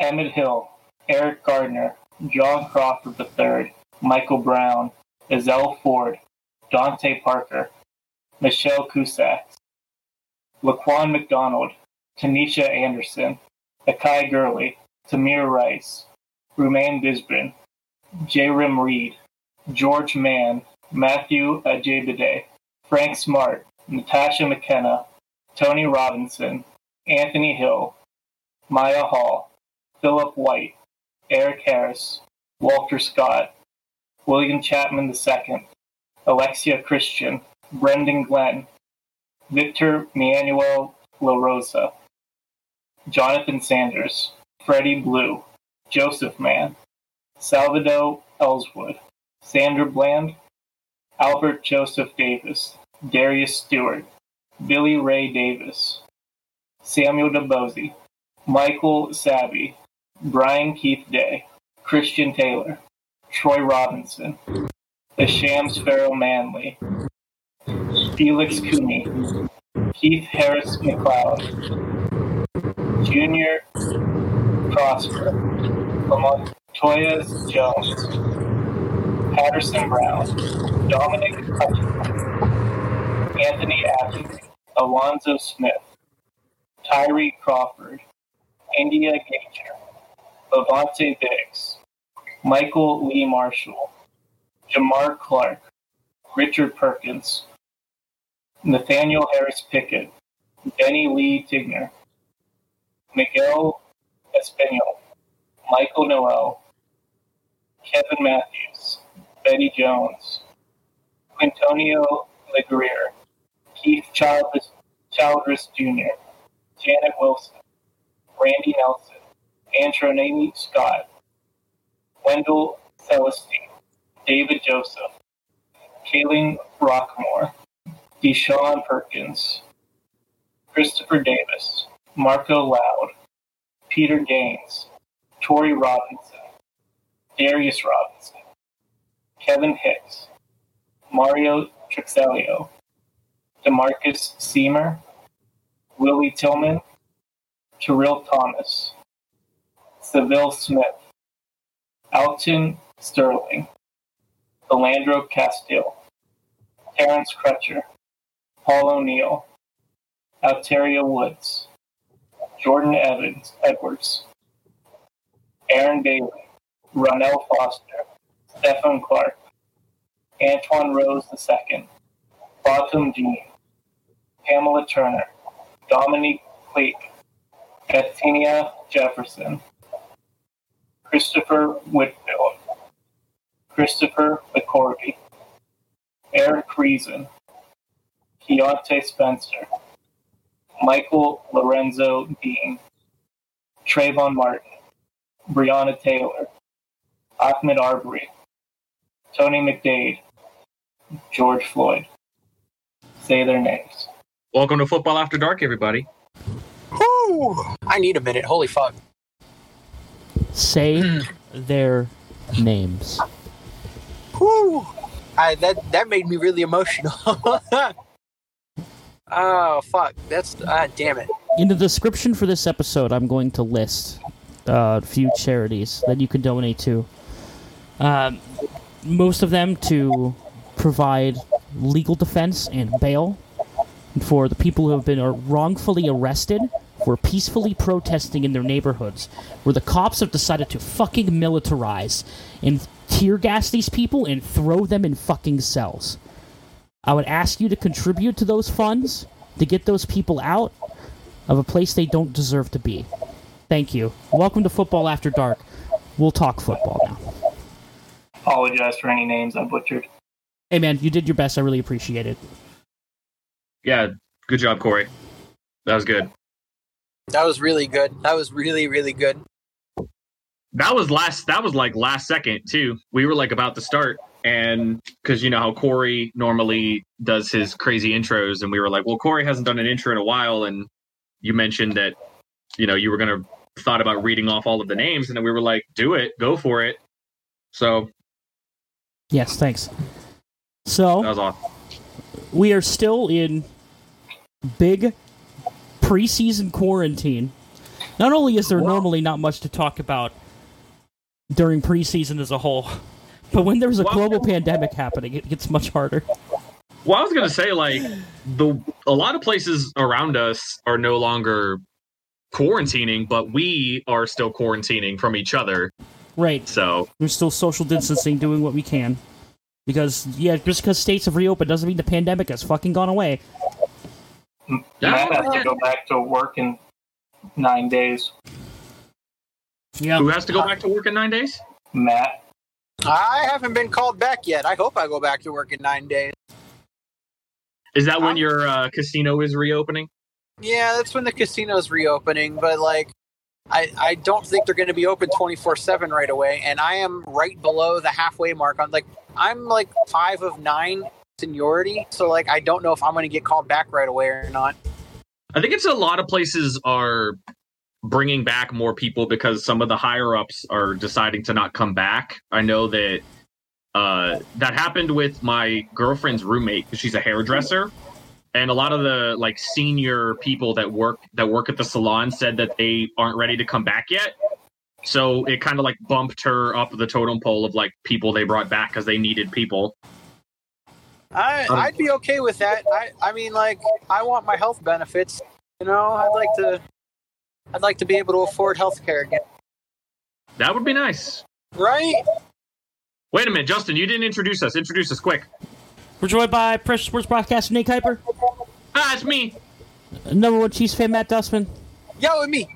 Emmett Till, Eric Garner, John Crawford III, Michael Brown, Ezell Ford, Dante Parker, Michelle Cusseaux, Laquan McDonald, Tanisha Anderson, Akai Gurley, Tamir Rice, Rumain Brisbon, Jerame Reid, George Mann, Matthew Ajibade, Frank Smart, Natasha McKenna, Tony Robinson, Anthony Hill, Maya Hall, Philip White, Eric Harris, Walter Scott, William Chapman II, Alexia Christian, Brendan Glenn, Victor Manuel La Rosa, Jonathan Sanders, Freddie Blue, Joseph Mann, Salvador Ellswood, Sandra Bland, Albert Joseph Davis, Darius Stewart, Billy Ray Davis, Samuel DuBose, Michael Sabbie, Brian Keith Day, Christian Taylor, Troy Robinson, The Shams Farrell Manley, Felix Kumi, Keith Harris McLeod, Junior Prosper, Lamontoya Jones, Patterson Brown, Dominic Hutchinson, Anthony Atkins, Alonzo Smith, Tyree Crawford, India Kager, Lavante Biggs, Michael Lee Marshall, Jamar Clark, Richard Perkins, Nathaniel Harris Pickett, Benny Lee Tigner, Miguel Espinal, Michael Noel, Kevin Matthews, Betty Jones, Quintonio LeGrier, Keith Childress, Childress Jr., Janet Wilson, Randy Nelson, Antronini Scott, Wendell Celestine, David Joseph, Calin Roquemore, Deshaun Perkins, Christopher Davis, Marco Loud, Peter Gaines, Tori Robinson, Darius Robinson, Kevin Hicks, Mario Trixelio, Demarcus Semer, Willie Tillman, Terrell Thomas, Sylville Smith, Alton Sterling, Philando Castile, Terrence Crutcher, Paul O'Neill, Alteria Woods, Jordan Evans Edwards, Aaron Bailey, Ronell Foster, Stephen Clark, Antoine Rose II, Botham Jean, Pamela Turner, Dominique Quake, Atatiana Jefferson, Christopher Whitfield, Christopher McCorvey, Eric Reason, Keontae Spencer, Michael Lorenzo Dean, Trayvon Martin, Breonna Taylor, Ahmaud Arbery, Tony McDade, George Floyd. Say their names. Welcome to Football After Dark, everybody. Whew, I need a minute. Holy fuck. Say their names. Whew. I, that that made me really emotional. oh fuck. That's ah damn it. In the description for this episode, I'm going to list uh, a few charities that you can donate to. Um, most of them to provide legal defense and bail for the people who have been uh, wrongfully arrested for peacefully protesting in their neighborhoods, where the cops have decided to fucking militarize and tear gas these people and throw them in fucking cells. I would ask you to contribute to those funds to get those people out of a place they don't deserve to be. Thank you. Welcome to Football After Dark. We'll talk football now. Apologize for any names I butchered. Hey man, you did your best. I really appreciate it. Yeah, good job, Corey. That was good. That was really good. That was really really good. That was last. That was like last second too. We were like about to start, and because you know how Corey normally does his crazy intros, and we were like, well, Corey hasn't done an intro in a while, and you mentioned that you know you were gonna thought about reading off all of the names, and then we were like, do it, go for it. So Yes, thanks. So that was awesome. we are still in big preseason quarantine Not only is there normally not much to talk about during preseason as a whole, but when there's a Well- global pandemic happening, it gets much harder. Well, I was gonna say like the a lot of places around us are no longer quarantining, but we are still quarantining from each other. Right. So We're still social distancing, doing what we can. Because, yeah, just because states have reopened doesn't mean the pandemic has fucking gone away. Matt has to go back to work in nine days. Yeah. who has to go back to work in nine days? Matt, I haven't been called back yet. I hope I go back to work in nine days. Is that when your uh, casino is reopening? Yeah, that's when the casino's reopening, but like I, I don't think they're going to be open 24/7 right away and I am right below the halfway mark on like I'm like 5 of 9 seniority, so like I don't know if I'm going to get called back right away or not. I think it's a lot of places are bringing back more people because some of the higher ups are deciding to not come back. I know that uh, that happened with my girlfriend's roommate because she's a hairdresser, and a lot of the like senior people that work that work at the salon said that they aren't ready to come back yet. So it kind of like bumped her up the totem pole of like people they brought back because they needed people. I Um, I'd be okay with that. I I mean like I want my health benefits, you know? I'd like to I'd like to be able to afford health care again. That would be nice. Right? Wait a minute, Justin, you didn't introduce us. Introduce us quick. We're joined by Pressure Sports broadcaster Nate Kuiper, Ah, it's me. number one Chiefs fan Matt Dustman, Yo, and me.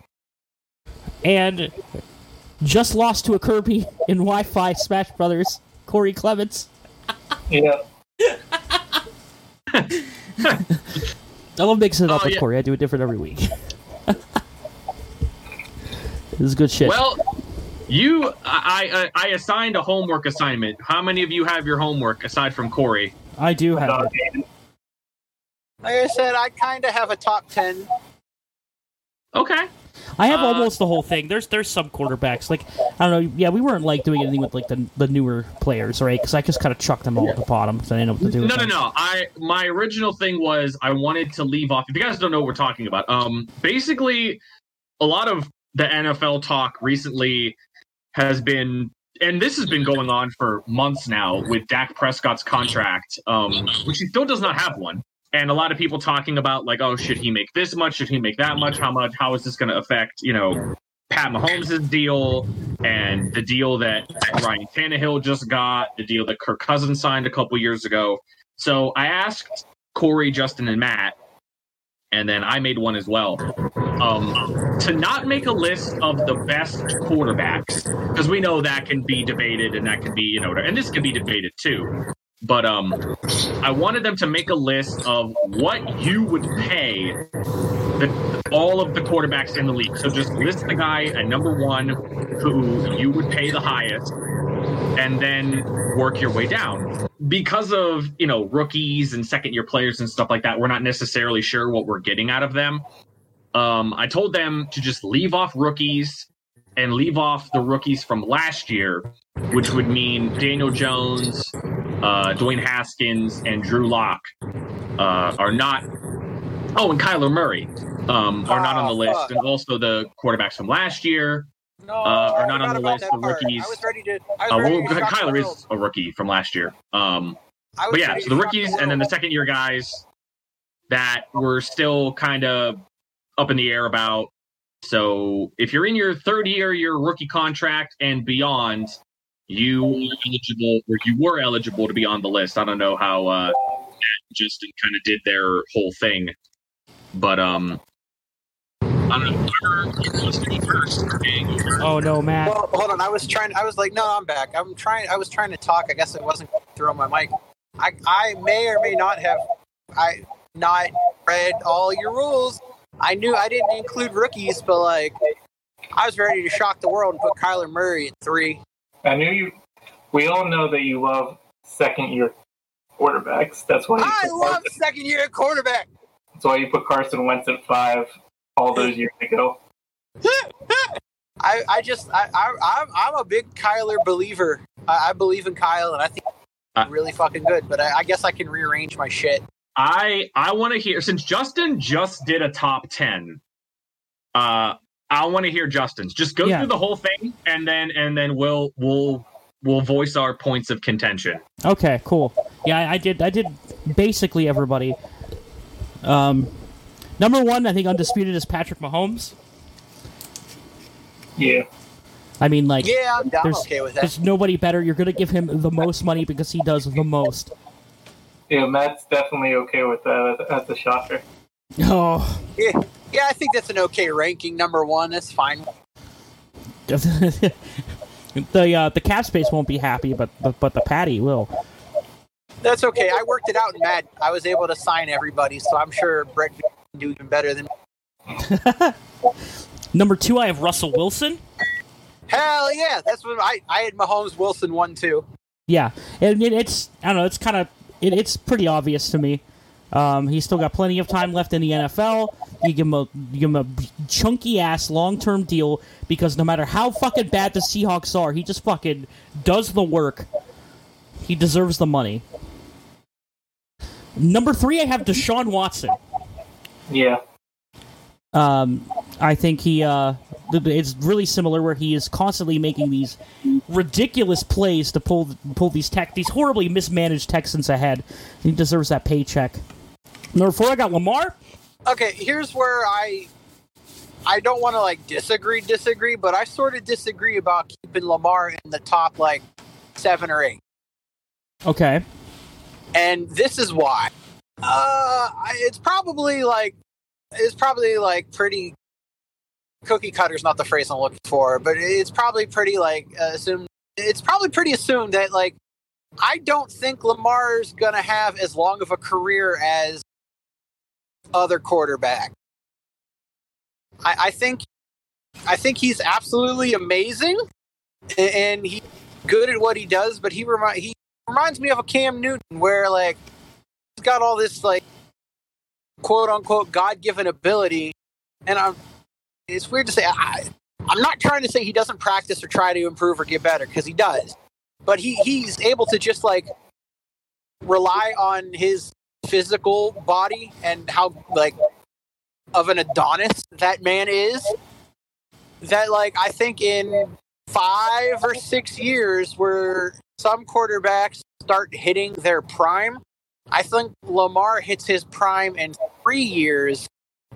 and just lost to a Kirby in Wi-Fi Smash Brothers, Corey Clements. yeah, I love mixing it up Oh, with yeah. Corey. I do it different every week. this is good shit. Well, you, I, I, I assigned a homework assignment. How many of you have your homework aside from Corey? I do have Dog it. Like I said, I kind of have a top 10. Okay. I have Uh, almost the whole thing. There's there's some quarterbacks like I don't know. Yeah, we weren't like doing anything with like the the newer players, right? Because I just kind of chucked them all at the bottom, so I didn't know what to do. No, no, them. no. I my original thing was I wanted to leave off. If you guys don't know what we're talking about, um, basically, a lot of the NFL talk recently has been, and this has been going on for months now with Dak Prescott's contract, um, which he still does not have one. And a lot of people talking about like, oh, should he make this much? Should he make that much? How much? How is this going to affect, you know, Pat Mahomes' deal and the deal that Ryan Tannehill just got, the deal that Kirk Cousins signed a couple years ago. So I asked Corey, Justin, and Matt, and then I made one as well, um, to not make a list of the best quarterbacks because we know that can be debated and that can be, you know, and this can be debated too. But um, I wanted them to make a list of what you would pay the, all of the quarterbacks in the league. So just list the guy at number one who you would pay the highest, and then work your way down. Because of you know rookies and second year players and stuff like that, we're not necessarily sure what we're getting out of them. Um, I told them to just leave off rookies and leave off the rookies from last year, which would mean Daniel Jones, uh, Dwayne Haskins, and Drew Lock uh, are not. Oh, and Kyler Murray um, are not on the Oh, list, and also the quarterbacks from last year. No, Uh, are not on the list that of rookies. I was ready to. Was Uh, ready well, to Kyler is a rookie from last year. Um, but yeah, so the rookies and then the second year guys that were still kind of up in the air about. So if you're in your third year, your rookie contract and beyond, you are eligible or you were eligible to be on the list. I don't know how uh, Matt and Justin kind of did their whole thing, but um, I don't know. Whoever wants to first. first. Oh no, Matt. Well, hold on. I was trying. I was like, no, I'm back. I'm trying. I was trying to talk. I guess I wasn't throwing my mic. I, I may or may not have. I not read all your rules. I knew I didn't include rookies, but like, I was ready to shock the world and put Kyler Murray at three. I knew you. We all know that you love second year quarterbacks. That's why I love Carson, second year quarterback. that's why you put Carson Wentz at five all those years ago. I, I just I, I I'm I'm a big Kyler believer. I, I believe in Kyle, and I think he's Uh, really fucking good. But I, I guess I can rearrange my shit. I I want to hear since Justin just did a top ten. Uh, I want to hear Justin's. Just go Yeah. through the whole thing, and then and then we'll we'll we'll voice our points of contention. Okay, cool. Yeah, I, I did. I did basically everybody. Um, number one, I think undisputed is Patrick Mahomes. Yeah. I mean, like, Yeah, I'm, I'm there's, okay with that. there's nobody better. You're gonna give him the most money because he does the most. Yeah, Matt's definitely okay with that as a shocker. Oh, Yeah, yeah, I think that's an okay ranking. Number one, that's fine. the uh, the cap space won't be happy, but but, but the patty will. That's okay. I worked it out in Madden. I was able to sign everybody, so I'm sure Brett can do even better than. Number two, I have Russell Wilson. Hell yeah, that's what I I had Mahomes Wilson one too. Yeah, and it, it's I don't know. It's kind of it, it's pretty obvious to me. Um, he's still got plenty of time left in the NFL. You give him a you give him a chunky ass long term deal because no matter how fucking bad the Seahawks are, he just fucking does the work. He deserves the money. Number three, I have Deshaun Watson. Yeah. Um, I think he uh, it's really similar where he is constantly making these ridiculous plays to pull pull these tech these horribly mismanaged Texans ahead. He deserves that paycheck. Number four, I got Lamar. Okay, here's where I I don't want to like disagree, disagree, but I sort of disagree about keeping Lamar in the top like seven or eight, Okay, and this is why. Uh, it's probably like it's probably like pretty cookie cutter is not the phrase I'm looking for, but it's probably pretty like uh, assumed. It's probably pretty assumed that like I don't think Lamar's gonna have as long of a career as other quarterback. I, I think I think he's absolutely amazing, and he's good at what he does. But he remi- he reminds me of a Cam Newton, where like he's got all this like quote unquote God given ability, and I'm it's weird to say. I, I'm not trying to say he doesn't practice or try to improve or get better because he does, but he he's able to just like rely on his physical body and how like of an Adonis that man is. That like I think in five or six years, where some quarterbacks start hitting their prime, I think Lamar hits his prime in three years,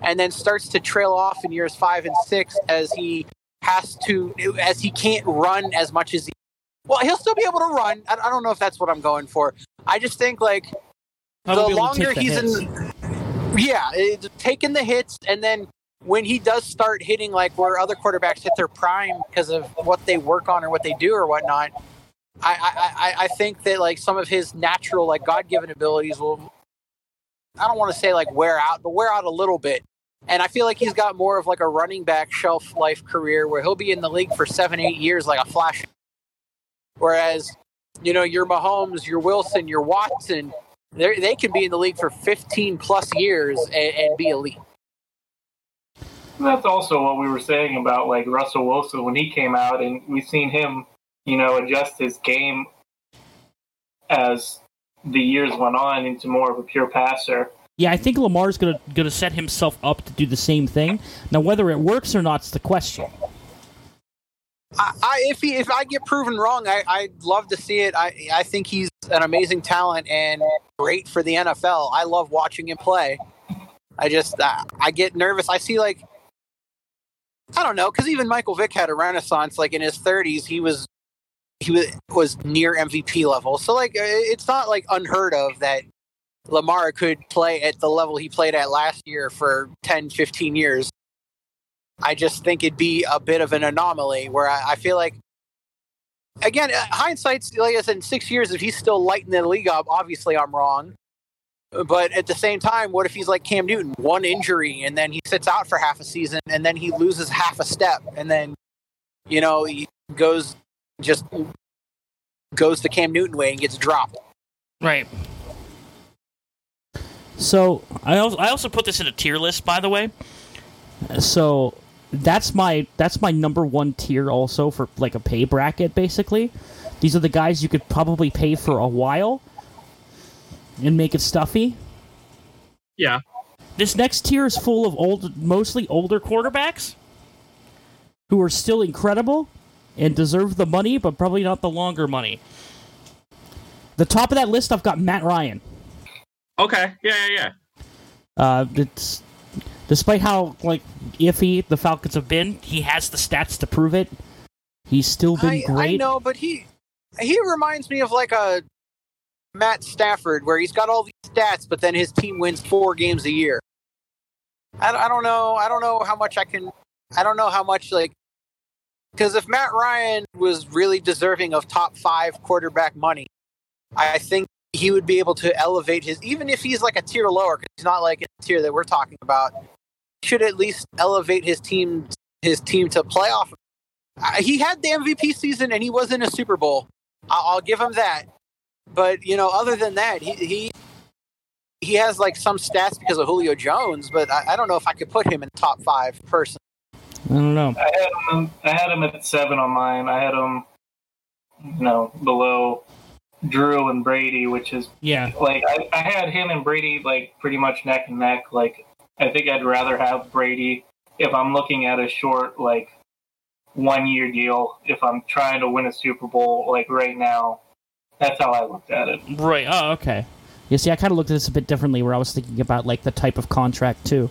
and then starts to trail off in years five and six as he has to as he can't run as much as he. Well, he'll still be able to run. I, I don't know if that's what I'm going for. I just think like the be able to longer the he's hits. in yeah taking the hits and then when he does start hitting like where other quarterbacks hit their prime because of what they work on or what they do or whatnot I, I, I, I think that like some of his natural like god-given abilities will i don't want to say like wear out but wear out a little bit and i feel like he's got more of like a running back shelf life career where he'll be in the league for seven eight years like a flash whereas you know your mahomes your wilson your watson they they can be in the league for 15 plus years and, and be elite. That's also what we were saying about like Russell Wilson when he came out, and we've seen him, you know, adjust his game as the years went on into more of a pure passer. Yeah, I think Lamar's gonna gonna set himself up to do the same thing. Now, whether it works or not's the question. I, I if he if I get proven wrong, I I'd love to see it. I I think he's an amazing talent and great for the NFL. I love watching him play. I just uh, I get nervous. I see like I don't know because even Michael Vick had a renaissance. Like in his 30s, he was he was was near MVP level. So like uh, it's not like unheard of that Lamar could play at the level he played at last year for 10, 15 years. I just think it'd be a bit of an anomaly where I, I feel like, again, uh, hindsight's like I said, in six years, if he's still lighting the league up, obviously I'm wrong. But at the same time, what if he's like Cam Newton, one injury, and then he sits out for half a season, and then he loses half a step, and then, you know, he goes just goes the Cam Newton way and gets dropped. Right. So I also I also put this in a tier list, by the way. So that's my that's my number one tier also for like a pay bracket basically. These are the guys you could probably pay for a while and make it stuffy. Yeah. This next tier is full of old, mostly older quarterbacks. who are still incredible and deserve the money, but probably not the longer money. The top of that list, I've got Matt Ryan. Okay. Yeah, yeah, yeah. Uh, it's despite how like iffy the Falcons have been, he has the stats to prove it. He's still been I, great. I know, but he he reminds me of like a Matt Stafford, where he's got all these stats, but then his team wins four games a year. I, I don't know. I don't know how much I can. I don't know how much like because if Matt Ryan was really deserving of top five quarterback money, I think he would be able to elevate his even if he's like a tier lower because he's not like a tier that we're talking about. Should at least elevate his team his team to playoff. Uh, He had the MVP season and he was in a Super Bowl. I'll, I'll give him that. But you know, other than that, he he he has like some stats because of Julio Jones, but I, I don't know if I could put him in top five person. I don't know. I had him. I had him at seven on mine. I had him, you know, below Drew and Brady, which is Yeah, like I, I had him and Brady like pretty much neck and neck. Like I think I'd rather have Brady if I'm looking at a short like one year deal. If I'm trying to win a Super Bowl, like right now, that's how I looked at it. right. Oh, okay. You see, I kind of looked at this a bit differently, where I was thinking about like the type of contract too.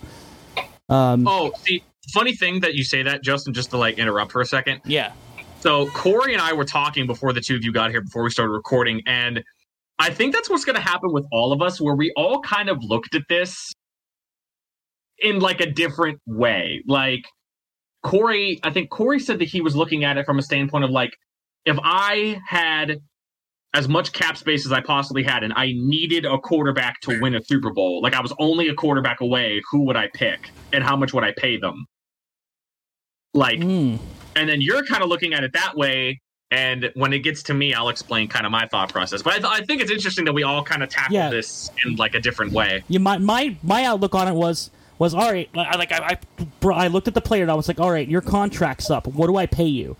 Um, Oh, see, funny thing that you say that, Justin, just to like interrupt for a second. yeah, So Corey and I were talking before the two of you got here, before we started recording, and I think that's what's going to happen with all of us, where we all kind of looked at this in like a different way. Like Corey, I think Corey said that he was looking at it from a standpoint of like, if I had as much cap space as I possibly had, and I needed a quarterback to win a Super Bowl, like I was only a quarterback away, who would I pick, and how much would I pay them? Like, Mm. and then you're kind of looking at it that way and when it gets to me i'll explain kind of my thought process but i, th- I think it's interesting that we all kind of tackle Yeah. this in like a different way yeah. My my my outlook on it was was all right. Like I like I, I, bro, I looked at the player and I was like, all right, your contract's up. What do I pay you?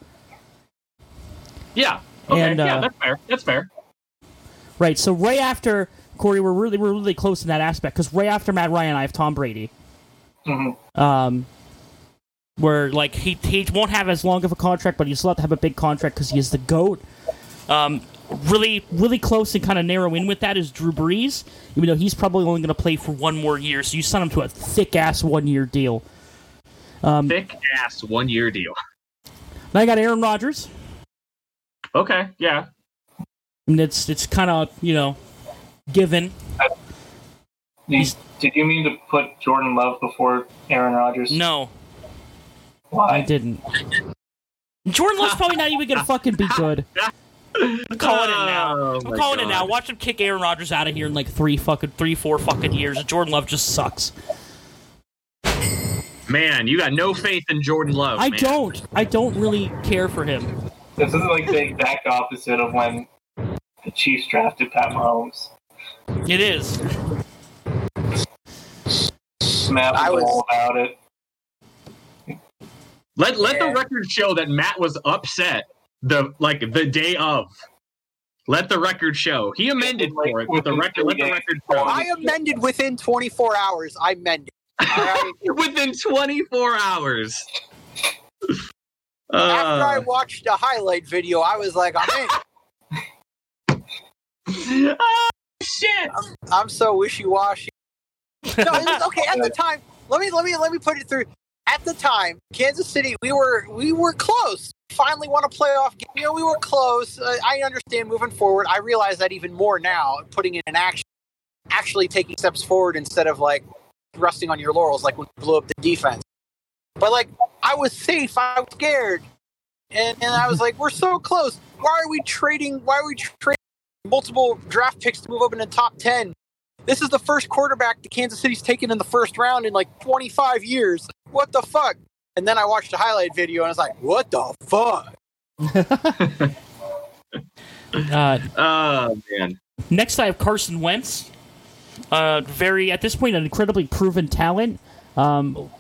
yeah okay And, uh, yeah that's fair that's fair Right. So right after Corey, we're really we're really close in that aspect because right after Matt Ryan, I have Tom Brady. hmm Um, where like he he won't have as long of a contract, but he still have to have a big contract because he is the goat. Um, really really close and kind of narrow in with that is Drew Brees, even though he's probably only going to play for one more year. So you sign him to a thick ass one year deal. Um, thick ass one year deal then I got Aaron Rodgers. okay yeah And it's it's kind of you know given. Did, did you mean to put Jordan Love before Aaron Rodgers? No, Why? I didn't. Jordan Love's probably not even gonna fucking be good. I'm calling it now. Oh, I'm my calling it now. Watch him kick Aaron Rodgers out of here in like three fucking three, four fucking years. Jordan Love just sucks. man you got no faith in jordan love I man. don't. I don't really care for him. This is like the exact opposite of when the Chiefs drafted Pat Mahomes. It is. Matt was, I was- all about it. let let the record show that matt was upset the like the day of let the record show he amended Like, for it but the record let the record show I amended within 24 hours. I amended. All right. within 24 hours. After I Uh, watched a highlight video, I was like, I'm in. oh, shit! I'm so wishy washy. No, it was okay at the time. Let me let me let me put it through. At the time, Kansas City, we were we were close. Finally, won a playoff game. You know, we were close. Uh, I understand moving forward. I realize that even more now, putting in action, actually taking steps forward instead of like resting on your laurels, like when you blew up the defense. But like, I was safe. I was scared, and and I was like, we're so close. Why are we trading? Why are we trading multiple draft picks to move up in the top ten? This is the first quarterback the Kansas City's taken in the first round in like 25 years. What the fuck? And then I watched a highlight video and I was like, what the fuck? Uh, Oh man, next, I have Carson Wentz. Uh, very at this point, an incredibly proven talent. Um,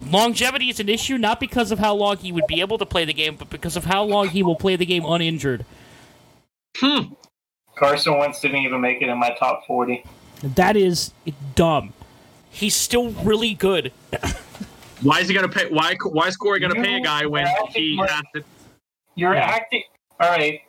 longevity is an issue, not because of how long he would be able to play the game, but because of how long he will play the game uninjured. Carson Wentz didn't even make it in my top 40. That is dumb. He's still really good. Why is he gonna pay? Why why is Corey gonna pay a guy when he acting has to? You're Yeah. acting. All right.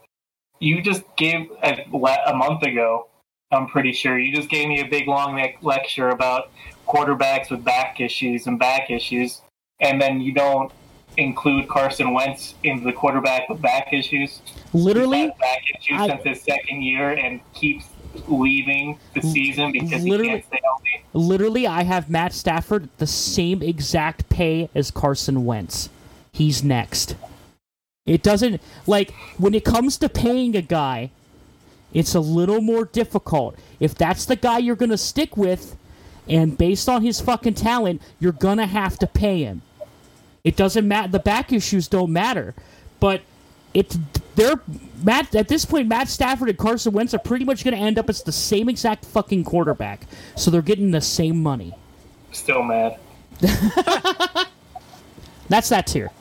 You just gave uh, a, a month ago. I'm pretty sure you just gave me a big long le- lecture about quarterbacks with back issues and back issues, and then you don't include Carson Wentz into the quarterback with back issues. Literally, back issues I- since his second year and keeps leaving the season because he Literally- can't stay healthy. literally, I have Matt Stafford the same exact pay as Carson Wentz. He's next. It doesn't like when it comes to paying a guy, it's a little more difficult. If that's the guy you're gonna stick with, and based on his fucking talent, you're gonna have to pay him. It doesn't matter. The back issues don't matter, but it's they're Matt at this point. Matt Stafford and Carson Wentz are pretty much going to end up as the same exact fucking quarterback, so they're getting the same money. Still mad. That's that tier.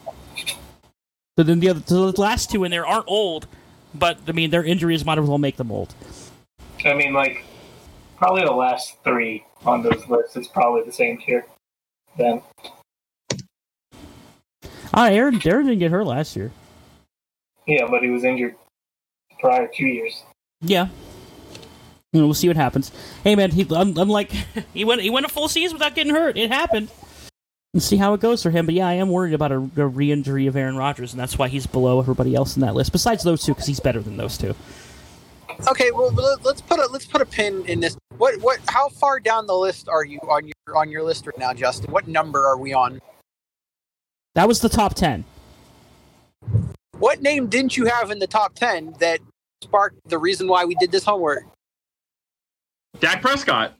So then the other, the last two in there aren't old, but I mean their injuries might as well make them old. I mean, like probably the last three on those lists is probably the same tier. Then Ah, Aaron, Aaron didn't get hurt last year. Yeah, but he was injured prior two years. Yeah. You know, we'll see what happens. Hey man, he I'm, I'm like he went he went a full season without getting hurt. It happened. And see how it goes for him. But yeah, I am worried about a, a re-injury of Aaron Rodgers, and that's why he's below everybody else in that list. Besides those two, because he's better than those two. Okay, well let's put a let's put a pin in this. What what? How far down the list are you on your on your list right now, Justin? What number are we on? That was the top ten. What name didn't you have in the top ten that sparked the reason why we did this homework? Dak Prescott.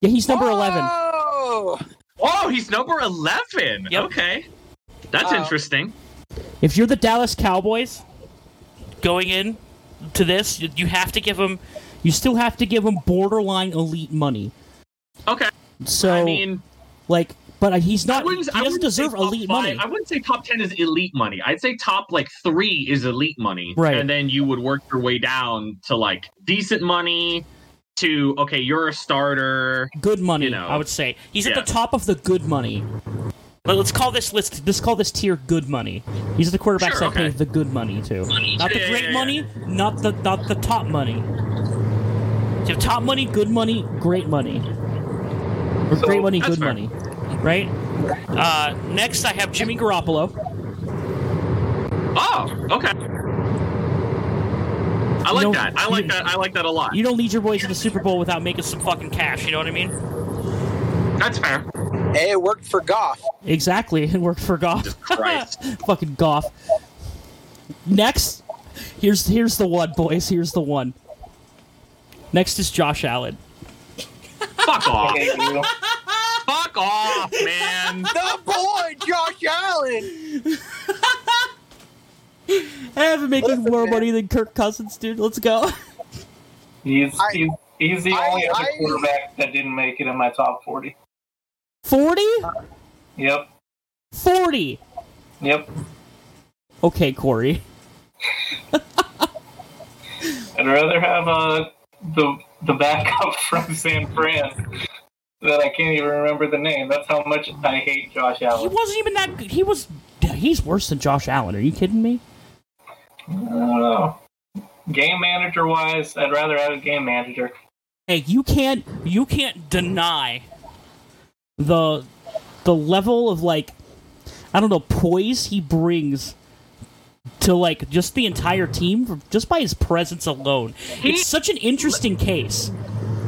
Yeah, he's number eleven. Oh, Oh, he's number eleven. Yep. Okay, that's Wow. interesting. If you're the Dallas Cowboys going in to this, you- you have to give him. You still have to give him borderline elite money. Okay, So, I mean, like, but uh, he's I not. He I doesn't deserve elite five- money. I wouldn't say top ten is elite money. I'd say top like three is elite money, Right. And then you would work your way down to like decent money. To okay, you're a starter. good money. you know. I would say he's at the top of the good money. Let- Let's call this list. Let's call this tier good money. These are the quarterbacks Sure, that okay. pay the good money too. Not the Yeah, great yeah, yeah. money. Not the not the top money. So top money, good money, great money, or So, great money, good fair. money, right? Uh, next, I have Jimmy Garoppolo. Oh, okay. I like know, that. I like you- that. I like that a lot. You don't lead your boys to the Super Bowl without making some fucking cash. You know what I mean? That's fair. hey, it worked for Goff. Exactly. It worked for Goff. Christ. Fucking Goff. Next, here's here's the one, boys. Here's the one. Next is Josh Allen. Fuck off. Okay, you. Fuck off, man. The boy, Josh Allen. I haven't making Listen, more man. money than Kirk Cousins, dude. Let's go. He's, I- he's he's the I- only other I- quarterback that didn't make it in my top forty. 40? Yep, 40. yep. Okay, Corey. I'd rather have uh, the the backup from San Fran that I can't even remember the name. That's how much I hate Josh Allen. He wasn't even that good. He was. He's worse than Josh Allen. Are you kidding me? I don't know. Game manager wise, I'd rather have a game manager. Hey, you can't. You can't deny the the level of like I don't know poise he brings to like just the entire team just by his presence alone. It's such an interesting case.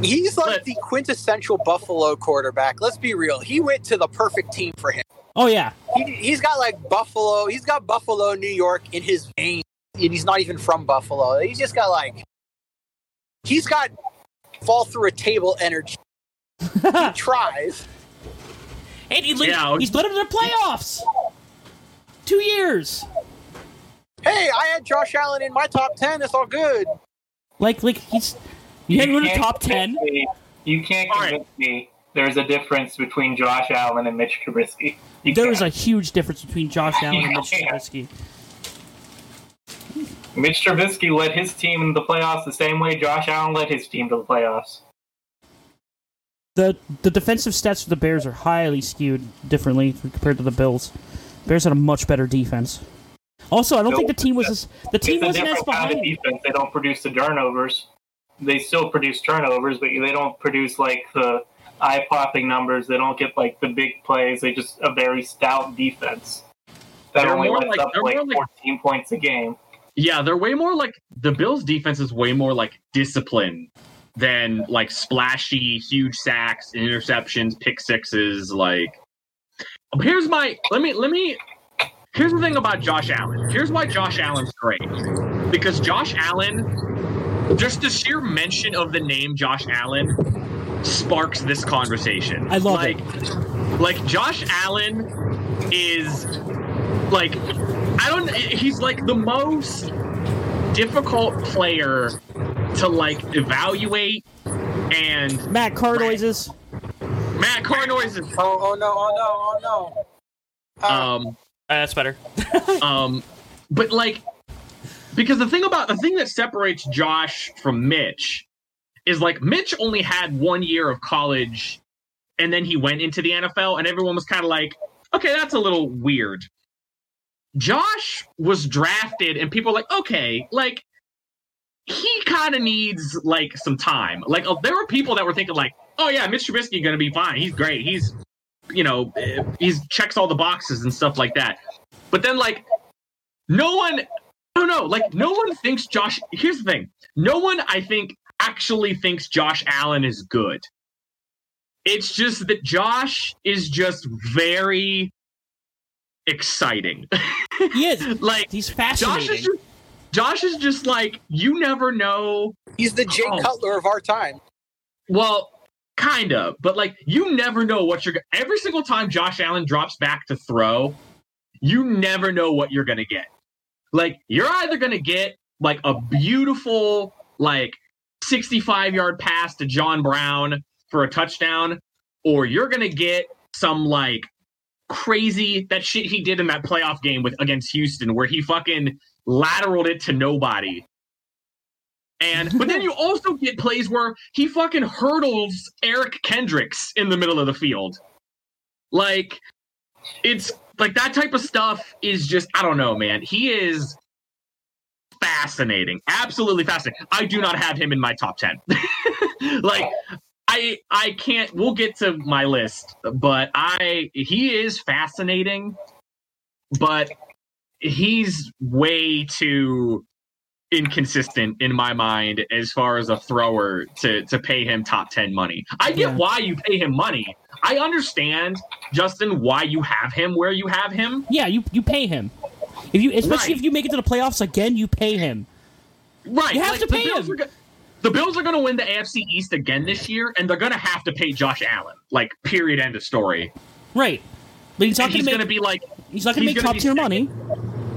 He's like But- the quintessential Buffalo quarterback. Let's be real. He went to the perfect team for him. Oh yeah, He, he's got like Buffalo. He's got Buffalo, New York in his veins, and he's not even from Buffalo. He's just got like he's got fall through a table energy. He tries. and he, Yeah. he's led him to the playoffs. Two years. Hey, I had Josh Allen in my top ten. It's all good. Like like he's you had him in the can't top ten. convince me- You can't All right. convince me there's a difference between Josh Allen and Mitch Trubisky. You There is a huge difference between Josh Allen and Mitch Yeah. Trubisky. Mitch Trubisky led his team in the playoffs the same way Josh Allen led his team to the playoffs. the the defensive stats for the Bears are highly skewed differently compared to the Bills. Bears had a much better defense. Also, I don't think the team was as, the team wasn't as different kind of behind. defense. They don't produce the turnovers. They still produce turnovers, but they don't produce like the eye popping numbers. They don't get like the big plays. They just a very stout defense that They're only more lets like- up they're like more like- 14 points a game. Yeah, they're way more like the Bills' defense is way more like discipline than like splashy, huge sacks, interceptions, pick sixes. Like, here's my let me let me. Here's the thing about Josh Allen. Here's why Josh Allen's great. Because Josh Allen, just the sheer mention of the name Josh Allen sparks this conversation. I love like, it. Like Josh Allen is like I don't he's like the most difficult player to like evaluate and Matt car noises. Matt Carnoy's is Oh, oh no, oh no, oh no. Uh, um Uh, that's better. um but like because the thing about the thing that separates Josh from Mitch is like Mitch only had one year of college and then he went into the NFL and everyone was kind of like okay that's a little weird. Josh was drafted and people like okay like he kind of needs like some time. Like uh, there were people that were thinking like oh yeah Mitch Trubisky going to be fine. He's great. He's you know eh, he's checks all the boxes and stuff like that. But then like no one don't know. Like no one thinks Josh. Here's the thing: no one, I think, actually thinks Josh Allen is good. It's just that Josh is just very exciting. He is. like He's Josh fascinating. is just, Josh is just like you never know. he's the Jay oh. Cutler of our time. Well, kind of, but like you never know what you're. go- Every single time Josh Allen drops back to throw, you never know what you're gonna get. Like you're either gonna get like a beautiful like 65 yard pass to John Brown for a touchdown, or you're gonna get some like crazy that shit he did in that playoff game with against Houston where he fucking lateraled it to nobody. And but then you also get plays where he fucking hurdles Eric Kendricks in the middle of the field. Like it's like that type of stuff is just I don't know, man. He is fascinating. Absolutely fascinating. I do not have him in my top 10. like I I can't we'll get to my list, but I he is fascinating, but he's way too inconsistent in my mind as far as a thrower to to pay him top 10 money. I get Yeah. why you pay him money. I understand Justin why you have him where you have him. yeah, you you pay him. If you, especially Right. if you make it to the playoffs again, you pay him. Right. You have to pay him. go- the Bills are going to win the AFC East again this year, and they're going to have to pay Josh Allen. Like, period, end of story. Right. But he's not going to going make. to be like, he's not going to make top tier second. money.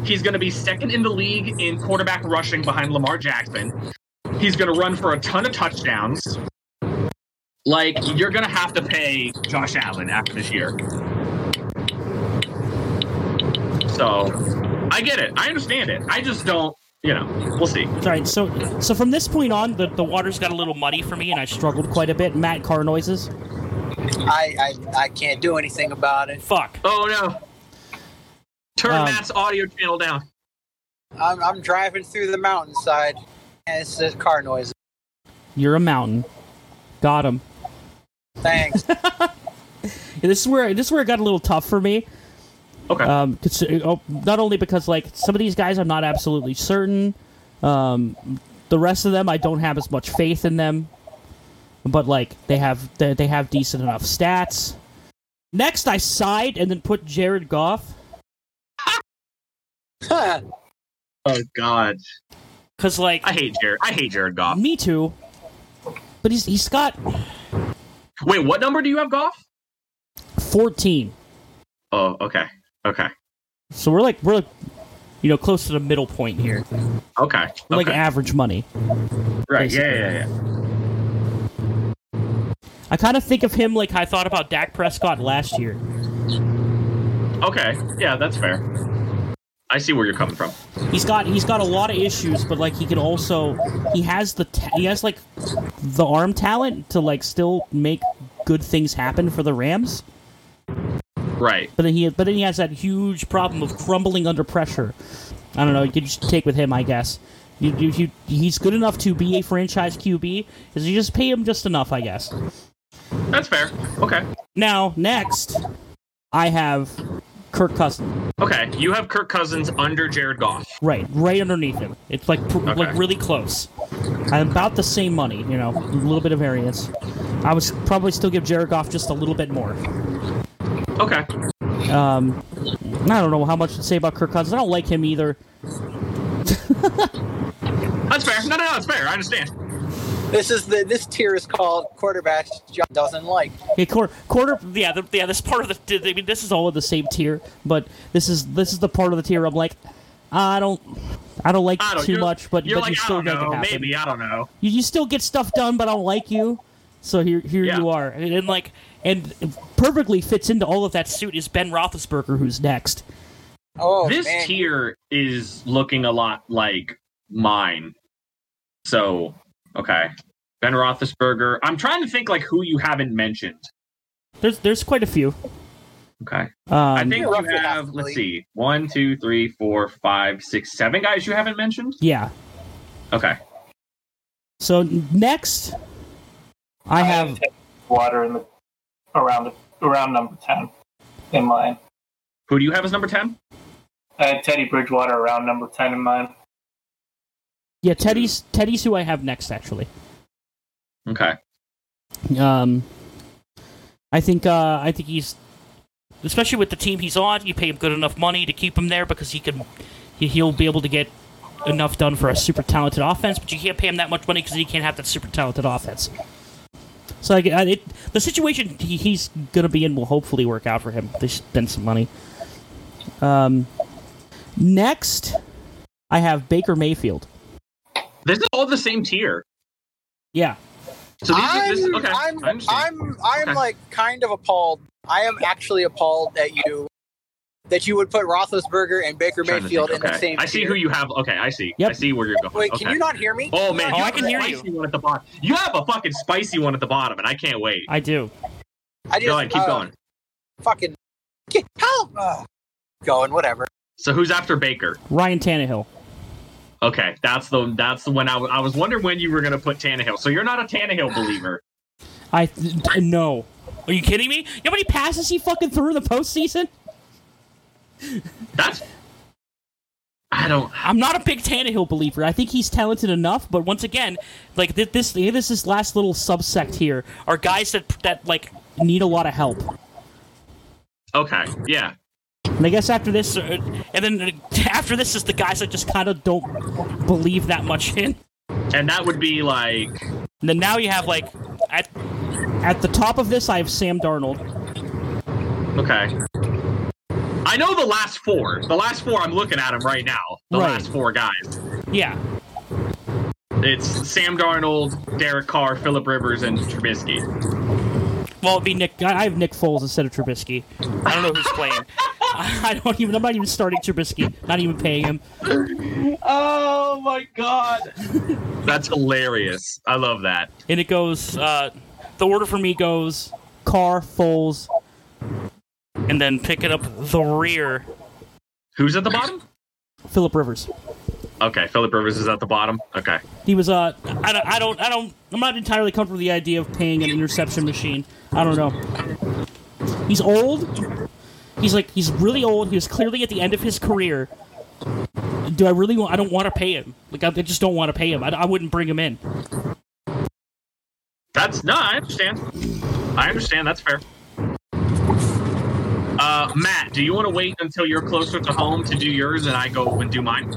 He's going to be second in the league in quarterback rushing behind Lamar Jackson. He's going to run for a ton of touchdowns. Like, you're going to have to pay Josh Allen after this year. So, I get it. I understand it. I just don't, you know, we'll see. All right. So so from this point on, the the waters got a little muddy for me, and I struggled quite a bit. Matt car noises. I, I I can't do anything about it. Fuck. Oh, no. Turn Um, Matt's audio channel down. I'm, I'm driving through the mountainside, and it's just car noise. You're a mountain. Got him. Thanks. This is where this is where it got a little tough for me. Okay. Um, oh, not only because like some of these guys I'm not absolutely certain. Um, the rest of them I don't have as much faith in them. But like they have they, they have decent enough stats. Next, I sighed and then put Jared Goff Huh. oh, God. because like I hate Jared. I hate Jared Goff. me too. But he's he's got Wait, what number do you have, Goff? 14. Oh, okay. Okay. So we're like we're like, you know close to the middle point here. Okay. We're like average money. right. Yeah, yeah, yeah. I kind of think of him like I thought about Dak Prescott last year. Okay. Yeah, that's fair. I see where you're coming from. He's got he's got a lot of issues, but like he can also he has the ta- he has like the arm talent to like still make good things happen for the Rams. Right. But then he but then he has that huge problem of crumbling under pressure. I don't know. You could just take with him, I guess. You, you, you, he's good enough to be a franchise QB. Is you just pay him just enough, I guess. That's fair. Okay. Now, next, I have Kirk Cousins. Okay. You have Kirk Cousins under Jared Goff. Right, right underneath him. It's like pr- like really close. I'm about the same money, you know, a little bit of variance. I would probably still give Jared Goff just a little bit more. Okay. Um, I don't know how much to say about Kirk Cousins. I don't like him either. That's fair. No, no, no. It's fair. I understand. This is the this tier is called quarterbacks John doesn't like. Okay, quarter, quarter, yeah, the, yeah. This part of the, I mean, this is all in the same tier, but this is this is the part of the tier I'm like, I don't, I don't like I don't. too much, but you're but like, you I still don't make it happen. Maybe I don't know. You, you still get stuff done, but I don't like you. So here, here Yeah. you are, and, and like, and perfectly fits into all of that suit is Ben Roethlisberger, who's next. Oh this man, tier is looking a lot like mine. So, okay. Ben Roethlisberger. I'm trying to think like who you haven't mentioned. There's there's quite a few. Okay. Um, I think You're you roughly half have, let's see, one, two, three, four, five, six, seven guys you haven't mentioned. yeah. Okay. So next, I have water in the around around number ten in mine. Who do you have as number 10? I had Teddy Bridgewater around number ten in mine. Yeah Teddy's Teddy's who I have next actually. Okay. Um, I think uh, I think he's especially with the team he's on. You pay him good enough money to keep him there because he can he, he'll be able to get enough done for a super talented offense. But you can't pay him that much money because he can't have that super talented offense. So I, it, the situation he, he's gonna be in will hopefully work out for him. They spend some money. Um, next, I have Baker Mayfield. This is all the same tier. Yeah, So these are I'm, this, okay. I'm, I understand. I'm, I'm Okay. like kind of appalled. I am actually appalled that you that you would put Roethlisberger and Baker Trying Mayfield think. in the okay. same. I see tier. who you have. Okay, I see. Yep. I see where you're going. Wait, okay. can you not hear me? Oh man, not you I can a hear you. spicy one at the bottom. You have a fucking spicy one at the bottom, and I can't wait. I do. I just, Go ahead, keep uh, going. Fucking get help. Uh, going, whatever. So who's after Baker? Ryan Tannehill. Okay, that's the that's the one I, w- I was wondering when you were gonna put Tannehill. So you're not a Tannehill believer. I th- no. Are you kidding me? You know how many passes he fucking threw in the postseason? That's I don't. I'm not a big Tannehill believer. I think he's talented enough, but once again, like th- this, this is last little subsect here are guys that that like need a lot of help. Okay, yeah. And I guess after this, uh, and then uh, after this is the guys that just kind of don't believe that much in. And that would be like And then now you have like at at the top of this, I have Sam Darnold. okay. I know the last four. The last four I'm looking at them right now. The Right. last four guys. Yeah, It's Sam Darnold, Derek Carr, Philip Rivers, and Trubisky. Well, it'd be Nick. I I have Nick Foles instead of Trubisky. I don't know who's playing. I I don't even. I'm not even starting Trubisky. Not even paying him. Oh my god. That's hilarious. I love that. and it goes uh, the order for me goes Carr, Foles, and then picking up the rear, Who's at the bottom? Philip Rivers. Okay, Philip Rivers is at the bottom. Okay. He was uh, I don't, I don't, I don't, I'm not entirely comfortable with the idea of paying an interception machine. I don't know. He's old. He's like he's really old. He was clearly at the end of his career. Do I really want? I don't want to pay him. Like I, I just don't want to pay him. I, I wouldn't bring him in. That's no, I understand. I understand. That's fair. Uh, Matt, do you want to wait until you're closer to home to do yours and I go and do mine?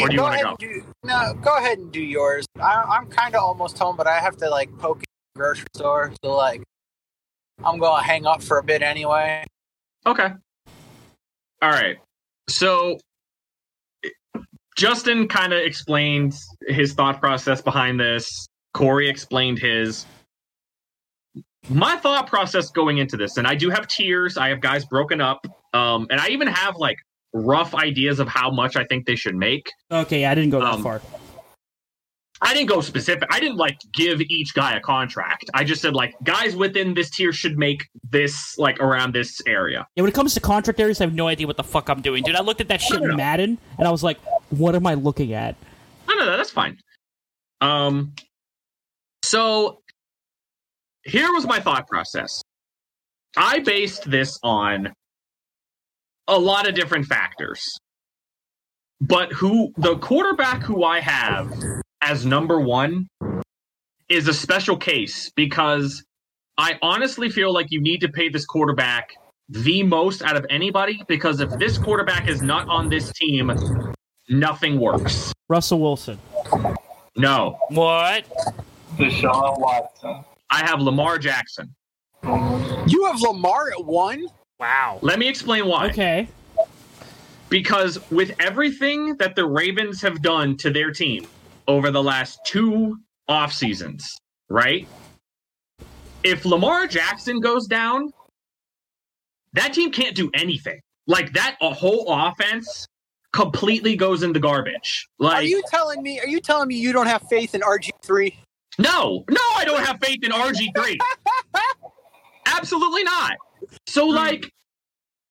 Or do you wanna go? do no? Go ahead and do yours. I, I'm kind of almost home, but I have to like poke in the grocery store, so like I'm gonna hang up for a bit anyway. Okay. All right. So Justin kind of explained his thought process behind this. Corey explained his. My thought process going into this, and I do have tiers. I have guys broken up, um, and I even have like rough ideas of how much I think they should make. Okay, I didn't go that Um, far. I didn't go specific. I didn't like give each guy a contract. I just said like guys within this tier should make this like around this area. Yeah, when it comes to contract areas, I have no idea what the fuck I'm doing, dude. I looked at that shit in. Madden, and I was like, "What am I looking at?" No, no, no, that's fine. Um, so here was my thought process. I based this on a lot of different factors, but who the quarterback who I have as number one is a special case because I honestly feel like you need to pay this quarterback the most out of anybody because if this quarterback is not on this team, nothing works. Russell Wilson. No, What? Deshaun Watson. I have Lamar Jackson. You have Lamar at one. Wow. Let me explain why. Okay. Because with everything that the Ravens have done to their team over the last two off seasons, right? If Lamar Jackson goes down, that team can't do anything. Like that a whole offense completely goes in the garbage. Like Are you telling me? Are you telling me you don't have faith in RG three? No, no, I don't have faith in RG3. Absolutely not. So, hmm. like,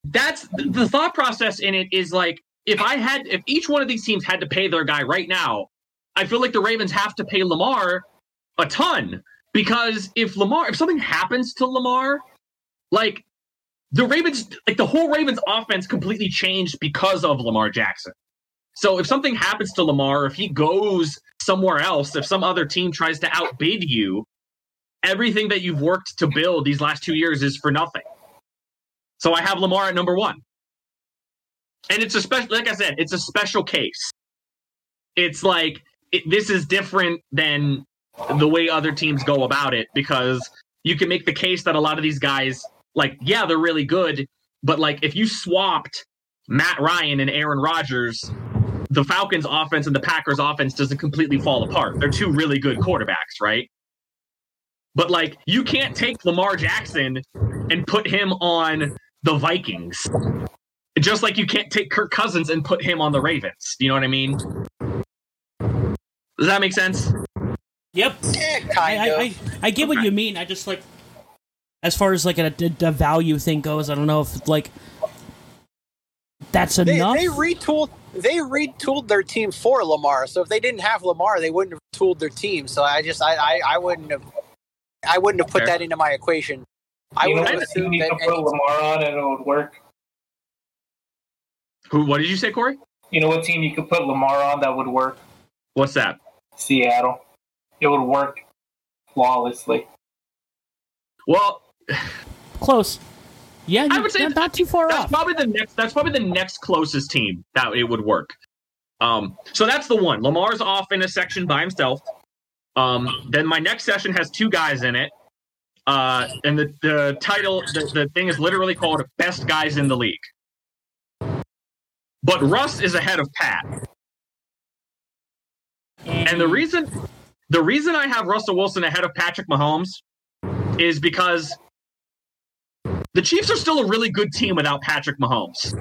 that's the thought process in it is like, if I had, if each one of these teams had to pay their guy right now, I feel like the Ravens have to pay Lamar a ton because if Lamar, if something happens to Lamar, like, the Ravens, like the whole Ravens offense completely changed because of Lamar Jackson. So if something happens to Lamar, if he goes somewhere else, if some other team tries to outbid you, everything that you've worked to build these last two years is for nothing. So I have Lamar at number one. And it's a special, like I said, it's a special case. It's like, it, this is different than the way other teams go about it because you can make the case that a lot of these guys, like, yeah, they're really good, but like if you swapped Matt Ryan and Aaron Rodgers, the Falcons offense and the Packers offense doesn't completely fall apart. They're two really good quarterbacks, right? But like you can't take Lamar Jackson and put him on the Vikings. Just like you can't take Kirk Cousins and put him on the Ravens. You know what I mean? Does that make sense? Yep. Yeah, I, kind I, of. I, I get what you mean. I just like, as far as like a, a, a value thing goes, I don't know if like that's enough. they retooled. They retooled their team for Lamar. So if they didn't have Lamar, they wouldn't have tooled their team. So I just, I, I, I wouldn't have, I wouldn't have put Fair. that into my equation. I you know would have assumed you that. could put Lamar on and it would work? Who what did you say, Corey? You know what team you could put Lamar on that would work? What's that? Seattle. It would work flawlessly. Well, Close. Yeah, I would say not, not too far that's off. probably the next that's probably the next closest team that it would work um so that's the one lamar's off in a section by himself um then my next session has two guys in it uh and the the title the, the thing is literally called best guys in the league but russ is ahead of pat and the reason the reason i have russell wilson ahead of patrick mahomes is because the Chiefs are still a really good team without Patrick Mahomes.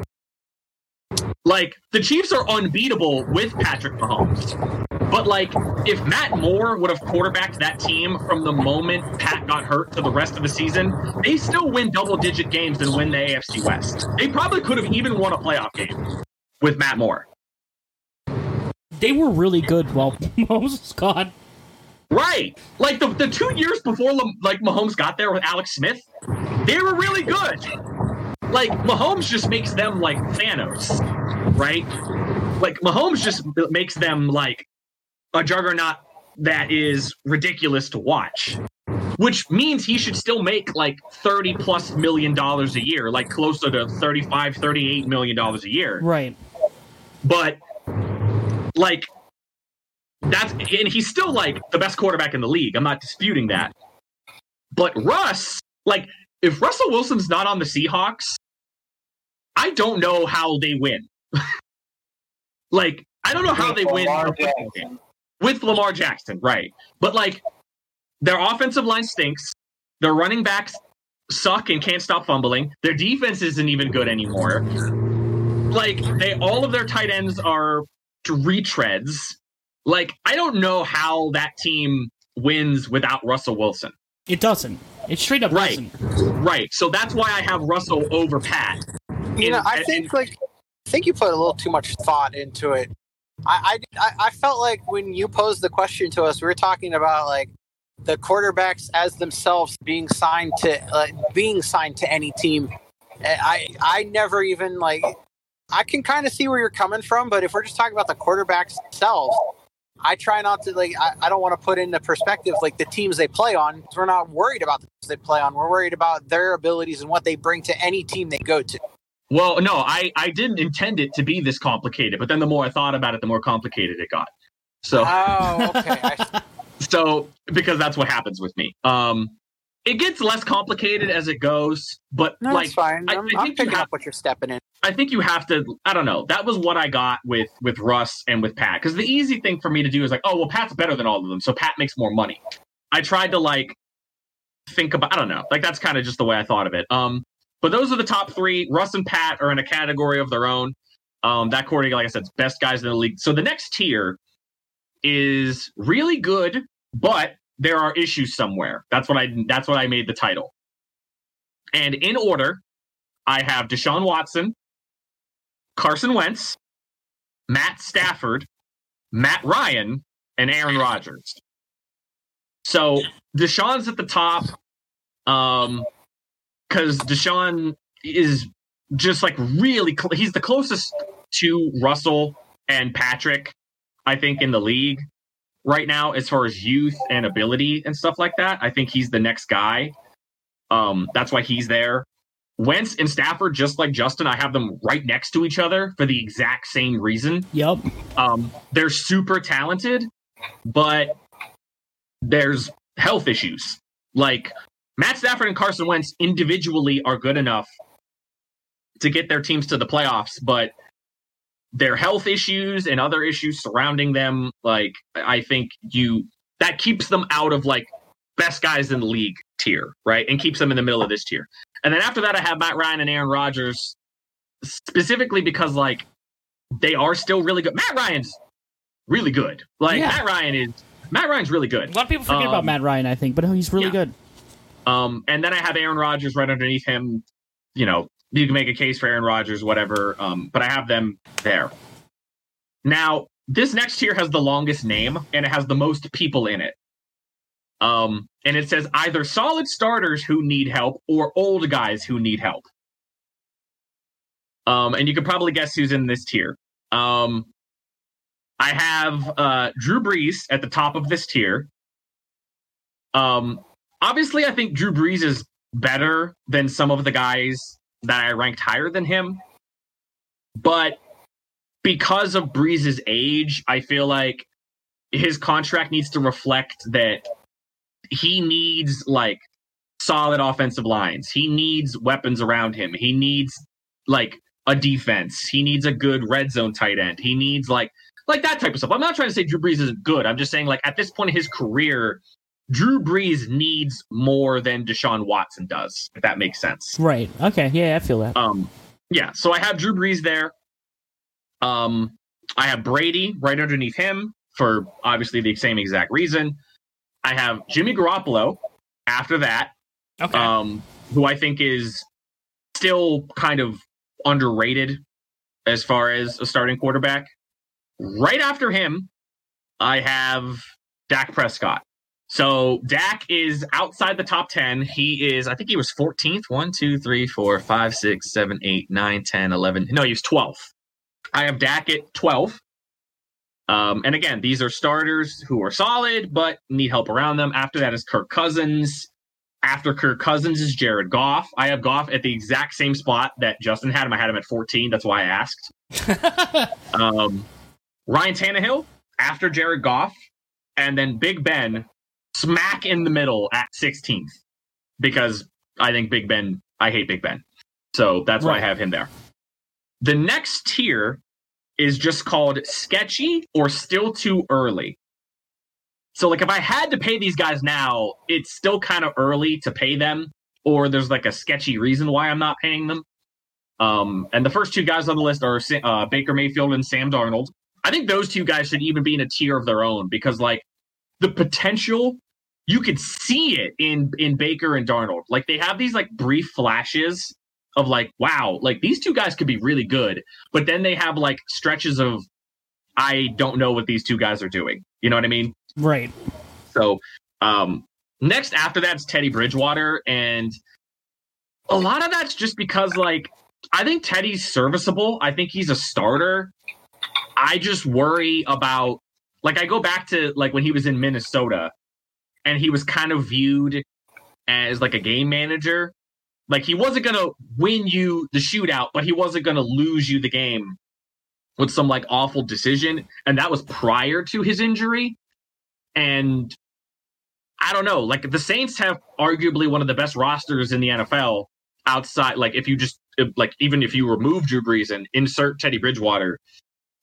Like the Chiefs are unbeatable with Patrick Mahomes. But like if Matt Moore would have quarterbacked that team from the moment Pat got hurt to the rest of the season, they still win double digit games and win the AFC West. They probably could have even won a playoff game with Matt Moore. They were really good while Mahomes was gone. Right. Like the, the two years before like Mahomes got there with Alex Smith, they were really good. Like Mahomes just makes them like Thanos, right? Like Mahomes just makes them like a juggernaut that is ridiculous to watch. Which means he should still make like 30 plus million dollars a year, like closer to 35, 38 million dollars a year Right. but like that's and he's still like the best quarterback in the league. I'm not disputing that. But Russ, like if Russell Wilson's not on the Seahawks, I don't know how they win. like I don't know how they win Lamar a football game Jackson. with Lamar Jackson, right? But like their offensive line stinks. Their running backs suck and can't stop fumbling. Their defense isn't even good anymore. Like they all of their tight ends are retreads. like I don't know how that team wins without Russell Wilson. It doesn't. It straight up Right. doesn't. Right. So that's why I have Russell over Pat. You know, I and- think like I think you put a little too much thought into it. I, I, I- I felt like when you posed the question to us, we were talking about like the quarterbacks as themselves being signed to uh, being signed to any team. I I never even like I can kind of see where you're coming from, but if we're just talking about the quarterbacks themselves, I try not to like I, I don't want to put into perspective like the teams they play on. We're not worried about the teams they play on. We're worried about their abilities and what they bring to any team they go to. Well, no, I I didn't intend it to be this complicated, but then the more I thought about it, the more complicated it got. So Oh, okay. I, so because that's what happens with me. Um, it gets less complicated as it goes, but no, like fine. I- I'm, I I'm think you picking have- up what you're stepping in. I think you have to. I don't know. That was what I got with with Russ and with Pat. Because the easy thing for me to do is like, oh well, Pat's better than all of them, so Pat makes more money. I tried to like think about. I don't know. Like that's kind of just the way I thought of it. Um, but those are the top three. Russ and Pat are in a category of their own. Um, that category, like I said, best guys in the league. So the next tier is really good, but there are issues somewhere. That's what I. That's what I made the title. And in order, I have Deshaun Watson, Carson Wentz, Matt Stafford, Matt Ryan, and Aaron Rodgers. So Deshaun's at the top, um, because Deshaun is just like really cl- he's the closest to Russell and Patrick, I think, in the league right now as far as youth and ability and stuff like that. I think he's the next guy. Um, that's why he's there. Wentz and Stafford, just like Justin, I have them right next to each other for the exact same reason. Yep. Um, they're super talented, but there's health issues. Like Matt Stafford and Carson Wentz individually are good enough to get their teams to the playoffs, but their health issues and other issues surrounding them, like I think you that keeps them out of like best guys in the league tier, right? And keeps them in the middle of this tier. And then after that, I have Matt Ryan and Aaron Rodgers, specifically because like they are still really good. Matt Ryan's really good. Like Yeah. Matt Ryan is Matt Ryan's really good. A lot of people forget about Um, Matt Ryan, I think, but he's really yeah. good. Um, and then I have Aaron Rodgers right underneath him. You know, you can make a case for Aaron Rodgers, whatever. Um, but I have them there. Now, this next tier has the longest name and it has the most people in it. Um, and it says either solid starters who need help or old guys who need help. Um, and you can probably guess who's in this tier. Um, I have uh, Drew Brees at the top of this tier. Um, obviously, I think Drew Brees is better than some of the guys that I ranked higher than him. But because of Brees' age, I feel like his contract needs to reflect that he needs like solid offensive lines. He needs weapons around him. He needs like a defense. He needs a good red zone tight end. He needs like like that type of stuff. I'm not trying to say Drew Brees isn't good. I'm just saying like at this point in his career, Drew Brees needs more than Deshaun Watson does, if that makes sense. Right. Okay. Yeah, I feel that. Um, yeah, so I have Drew Brees there. Um, I have Brady right underneath him for obviously the same exact reason. I have Jimmy Garoppolo after that, Okay. um, who I think is still kind of underrated as far as a starting quarterback. Right after him, I have Dak Prescott. So Dak is outside the top 10. He is, I think he was 14th. 1, 2, 3, 4, 5, 6, 7, 8, 9, 10, 11. No, he was 12th. I have Dak at 12. Um, and again, these are starters who are solid but need help around them. After that is Kirk Cousins. After Kirk Cousins is Jared Goff. I have Goff at the exact same spot that Justin had him. I had him at 14. That's why I asked. Um, Ryan Tannehill after Jared Goff, and then Big Ben smack in the middle at 16th because I think Big Ben, I hate Big Ben. So that's why I have him there. The next tier is just called sketchy or still too early. So, like, if I had to pay these guys now, it's still kind of early to pay them, or there's like a sketchy reason why I'm not paying them. Um, and the first two guys on the list are uh, Baker Mayfield and Sam Darnold. I think those two guys should even be in a tier of their own because like the potential you could see it in in Baker and Darnold. Like they have these like brief flashes of like wow, like these two guys could be really good, but then they have like stretches of I don't know what these two guys are doing. You know what I mean? Right. So um next after that's Teddy Bridgewater and a lot of that's just because like I think Teddy's serviceable. I think he's a starter. I just worry about like I go back to like when he was in Minnesota and he was kind of viewed as like a game manager. Like he wasn't to win you the shootout, but he wasn't to lose you the game with some like awful decision and that was prior to his injury. And I don't know, like the Saints have arguably one of the best rosters in the NFL outside like if you just like even if you remove Drew Brees and insert Teddy Bridgewater,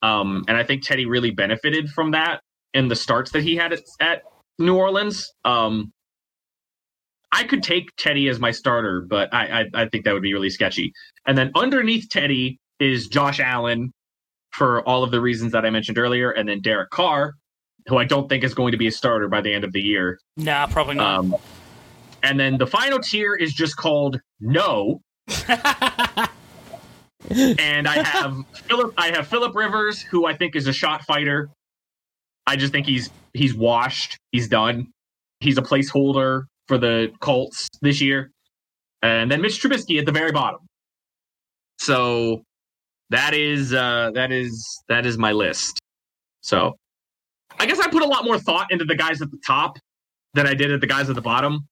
um, and I think Teddy really benefited from that in the starts that he had at, at New Orleans. Um, I could take Teddy as my starter, but I, I, I think that would be really sketchy. And then underneath Teddy is Josh Allen for all of the reasons that I mentioned earlier, and then Derek Carr, who I don't think is going to be a starter by the end of the year. Nah, probably not. Um, and then the final tier is just called no. and I have Philip. I have Philip Rivers, who I think is a shot fighter. I just think he's he's washed. He's done. He's a placeholder for the Colts this year. And then Mitch Trubisky at the very bottom. So that is uh, that is that is my list. So I guess I put a lot more thought into the guys at the top than I did at the guys at the bottom.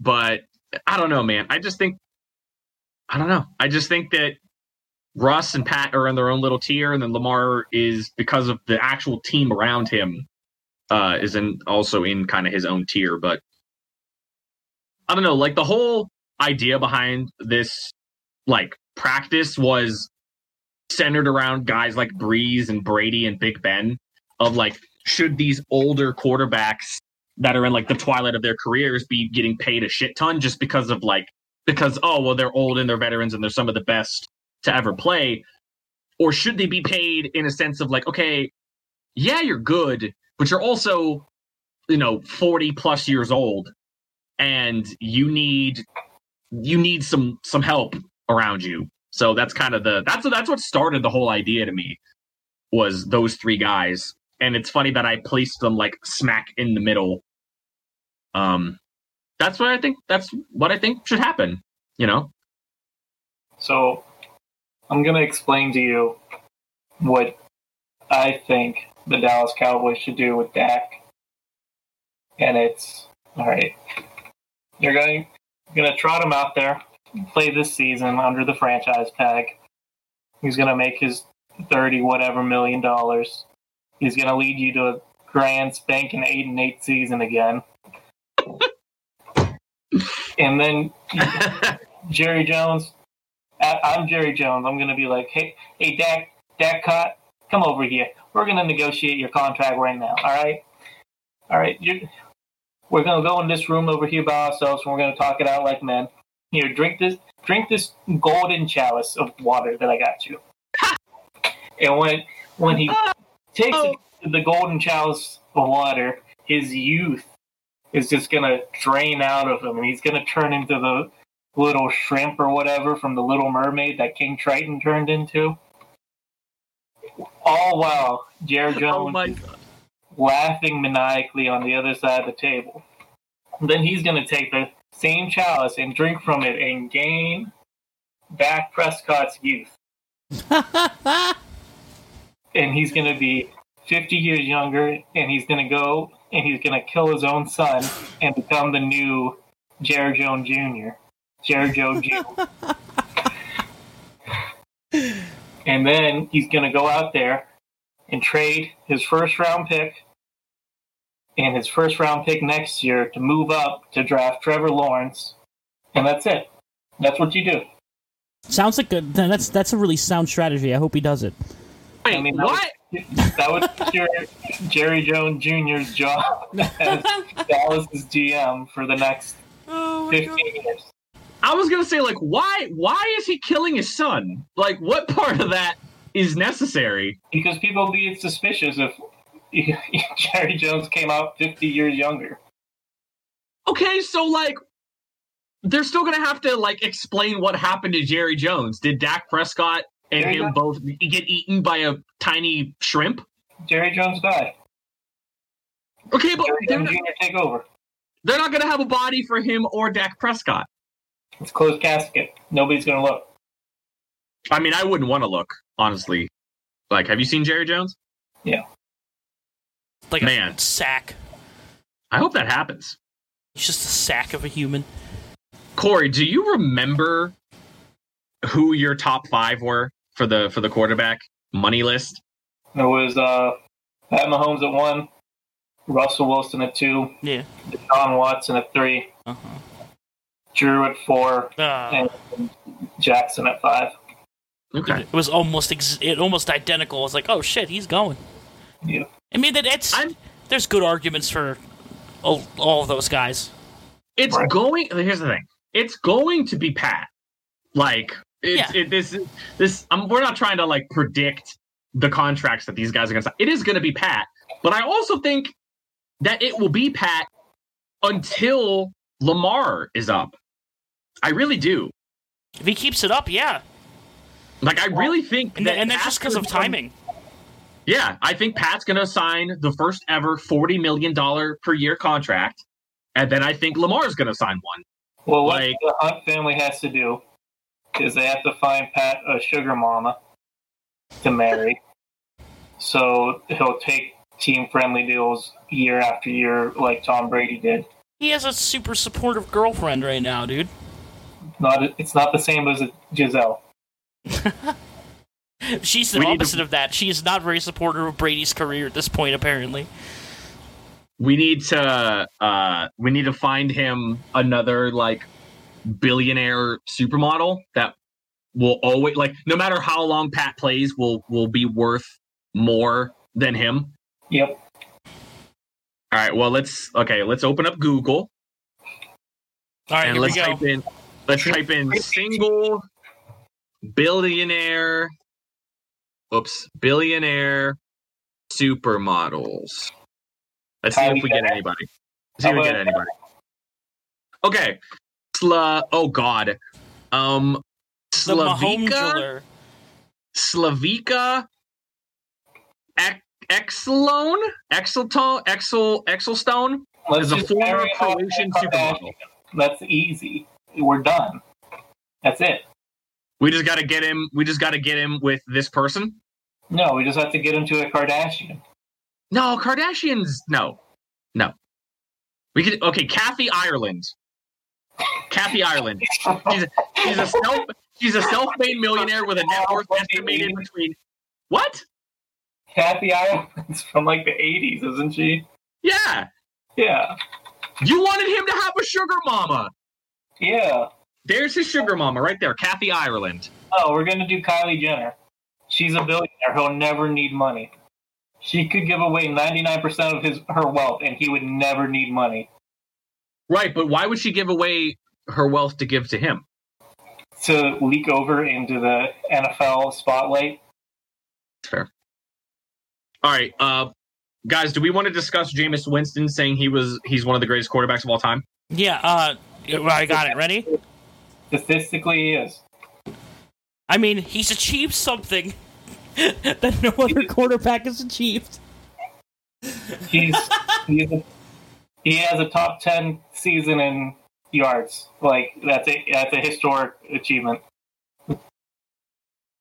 But I don't know, man. I just think I don't know. I just think that Russ and Pat are in their own little tier, and then Lamar is because of the actual team around him uh, is in also in kind of his own tier. But I don't know, like the whole idea behind this like practice was centered around guys like Brees and Brady and Big Ben of like should these older quarterbacks that are in like the twilight of their careers be getting paid a shit ton just because of like because oh well they're old and they're veterans and they're some of the best to ever play or should they be paid in a sense of like okay yeah you're good but you're also you know 40 plus years old and you need you need some some help around you so that's kind of the that's that's what started the whole idea to me was those three guys and it's funny that I placed them like smack in the middle. Um, that's what I think. That's what I think should happen. You know. So, I'm gonna explain to you what I think the Dallas Cowboys should do with Dak, and it's all right. You're going gonna trot him out there, play this season under the franchise tag. He's gonna make his thirty whatever million dollars He's to lead you to a grand spanking eight and eight season again. And then Jerry Jones, I'm Jerry Jones. I'm going to be like, hey, hey, Dak, Dak Cott, come over here. We're going to negotiate your contract right now. All right, all right. You're, we're going to go in this room over here by ourselves, and we're going to talk it out like men. Here, drink this, drink this golden chalice of water that I got you. and when when he takes oh. the golden chalice of water, his youth is just gonna drain out of him, and he's gonna turn into the little shrimp or whatever from the Little Mermaid that King Triton turned into. All while Jared oh Jones oh laughing maniacally on the other side of the table. And then he's gonna take the same chalice and drink from it and gain back Prescott's youth. and he's going to be 50 years younger, and he's going to go and he's going to kill his own son and become the new Jared Jones Jr. Jared Joe Jr. and then he's going to go out there and trade his first round pick and his first round pick next year to move up to draft Trevor Lawrence. And that's it. That's what you do. Sounds like a, that's that's a really sound strategy. I hope he does it. Wait, I mean, that what? Was, that was Jerry, Jerry Jones Jr.'s job as Dallas's GM for the next oh 15 God. years. I was gonna say, like, why? Why is he killing his son? Like, what part of that is necessary. Because people be suspicious if Jerry Jones came out 50 years younger. Okay, so like they're still gonna have to like explain what happened to Jerry Jones. Did Dak Prescott and Jerry him Jones- both get eaten by a tiny shrimp? Jerry Jones died. Okay, but Jerry they're Jones not, Jr. take over. they're not gonna have a body for him or Dak Prescott. It's closed casket. Nobody's gonna look. I mean, I wouldn't want to look honestly. Like, have you seen Jerry Jones? Yeah. Like a Man. sack. I hope that happens. He's just a sack of a human. Corey, do you remember who your top five were for the for the quarterback money list? There was uh, Pat Mahomes at one, Russell Wilson at two, Yeah. Deshaun Watson at three, Uh-huh. Drew at four, Uh, and Jackson at five. Okay. It was almost ex- it almost identical. I was like, oh shit, he's going. Yeah. I mean, that it's I'm- there's good arguments for all, all of those guys. It's Right. going. Here's the thing. It's going to be Pat. Like it's Yeah. it, this this. Um, we're not trying to like predict the contracts that these guys are going to sign. It is going to be Pat. But I also think that it will be Pat until Lamar is up. I really do. If he keeps it up, yeah, Like I really think and, that and that's just because of timing. Yeah, I think Pat's going to sign the first ever forty million dollar per year contract, and then I think Lamar's going to sign one. Well, what Like- the Hunt family has to do is they have to find Pat a sugar mama to marry. so he'll take team friendly deals year after year, like Tom Brady did. He has a super supportive girlfriend right now, dude. Not it's not the same as Gisele. She's the We need to- opposite of that. She is not very supportive of Brady's career at this point, apparently. we need to uh we need to find him another like billionaire supermodel that will always like no matter how long Pat plays will will be worth more than him. Yep. All right, well let's okay, let's open up Google All right, and here we let's go. type in let's type in single billionaire oops, billionaire supermodels. Let's see if we get anybody. See if we get anybody. Okay. Sla oh god. Um The Mahomes Slavica jeweler. Slavica Ex- Exelone Exeltone Exel Exelstone Let's is a just former marry Croatian supermodel. That's easy. We're done. That's it. We just got to get him. We just got to get him with this person. No, we just have to get him to a Kardashian. No, Kardashians. No, no. We could. Okay, Kathy Ireland. Kathy Ireland. She's a, she's a self. She's a self-made millionaire with a net worth estimated between. What? Kathy Ireland's from like the 80s, isn't she? Yeah. Yeah. You wanted him to have a sugar mama. Yeah. There's his sugar mama right there, Kathy Ireland. Oh, we're gonna do Kylie Jenner. She's a billionaire. He'll never need money. She could give away 99% of his her wealth, and he would never need money. Right, but why would she give away her wealth to give to him? To leak over into the NFL spotlight. Fair. All right, uh, guys, do we want to discuss Jameis Winston saying he was he's one of the greatest quarterbacks of all time? Yeah, uh, I got it. Ready? Statistically, he is. I mean, he's achieved something that no other quarterback has achieved. He's, he's a, he has a top 10 season in yards. Like that's a that's a historic achievement.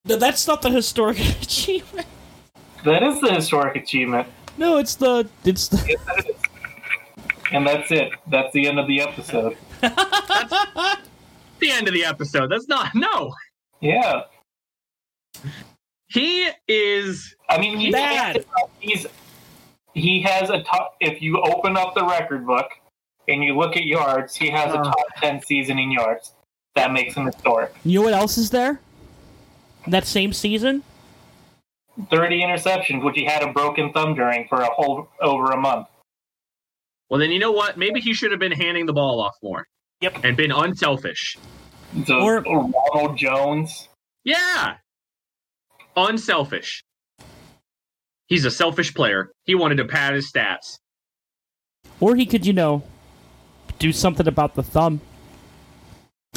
No, that's not the historic achievement. That is the historic achievement. No, it's the it's the. Yes, it is. And that's it. That's the end of the episode. The end of the episode. That's not no. Yeah. He is I mean, he's Bad. He's he has a top. If you open up the record book and you look at yards, he has a Uh. top ten season in yards. That makes him historic. You know what else is there? That same season? Thirty interceptions, which he had a broken thumb during for a whole over a month. well. Then you know what? Maybe he should have been handing the ball off more. Yep. and been unselfish. So, Or- or Ronald Jones. Yeah, unselfish. He's a selfish player. He wanted to pad his stats. Or he could, you know, do something about the thumb.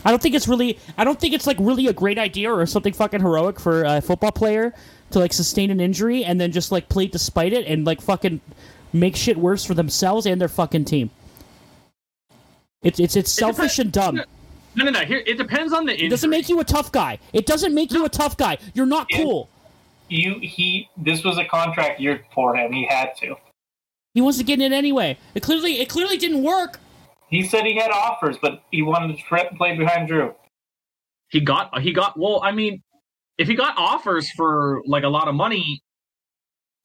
I don't think it's really. I don't think it's like really a great idea or something fucking heroic for a football player to like sustain an injury and then just like play despite it and like fucking make shit worse for themselves and their fucking team. It's it's it's selfish and dumb. No, no, no. Here, it depends on the injury. It doesn't make you a tough guy. It doesn't make you a tough guy. You're not cool. You he this was a contract year for him. He had to. He wants to get in it anyway. It clearly it clearly didn't work. He said he had offers, but he wanted to tra- play behind Drew. he got he got well i mean if he got offers for like a lot of money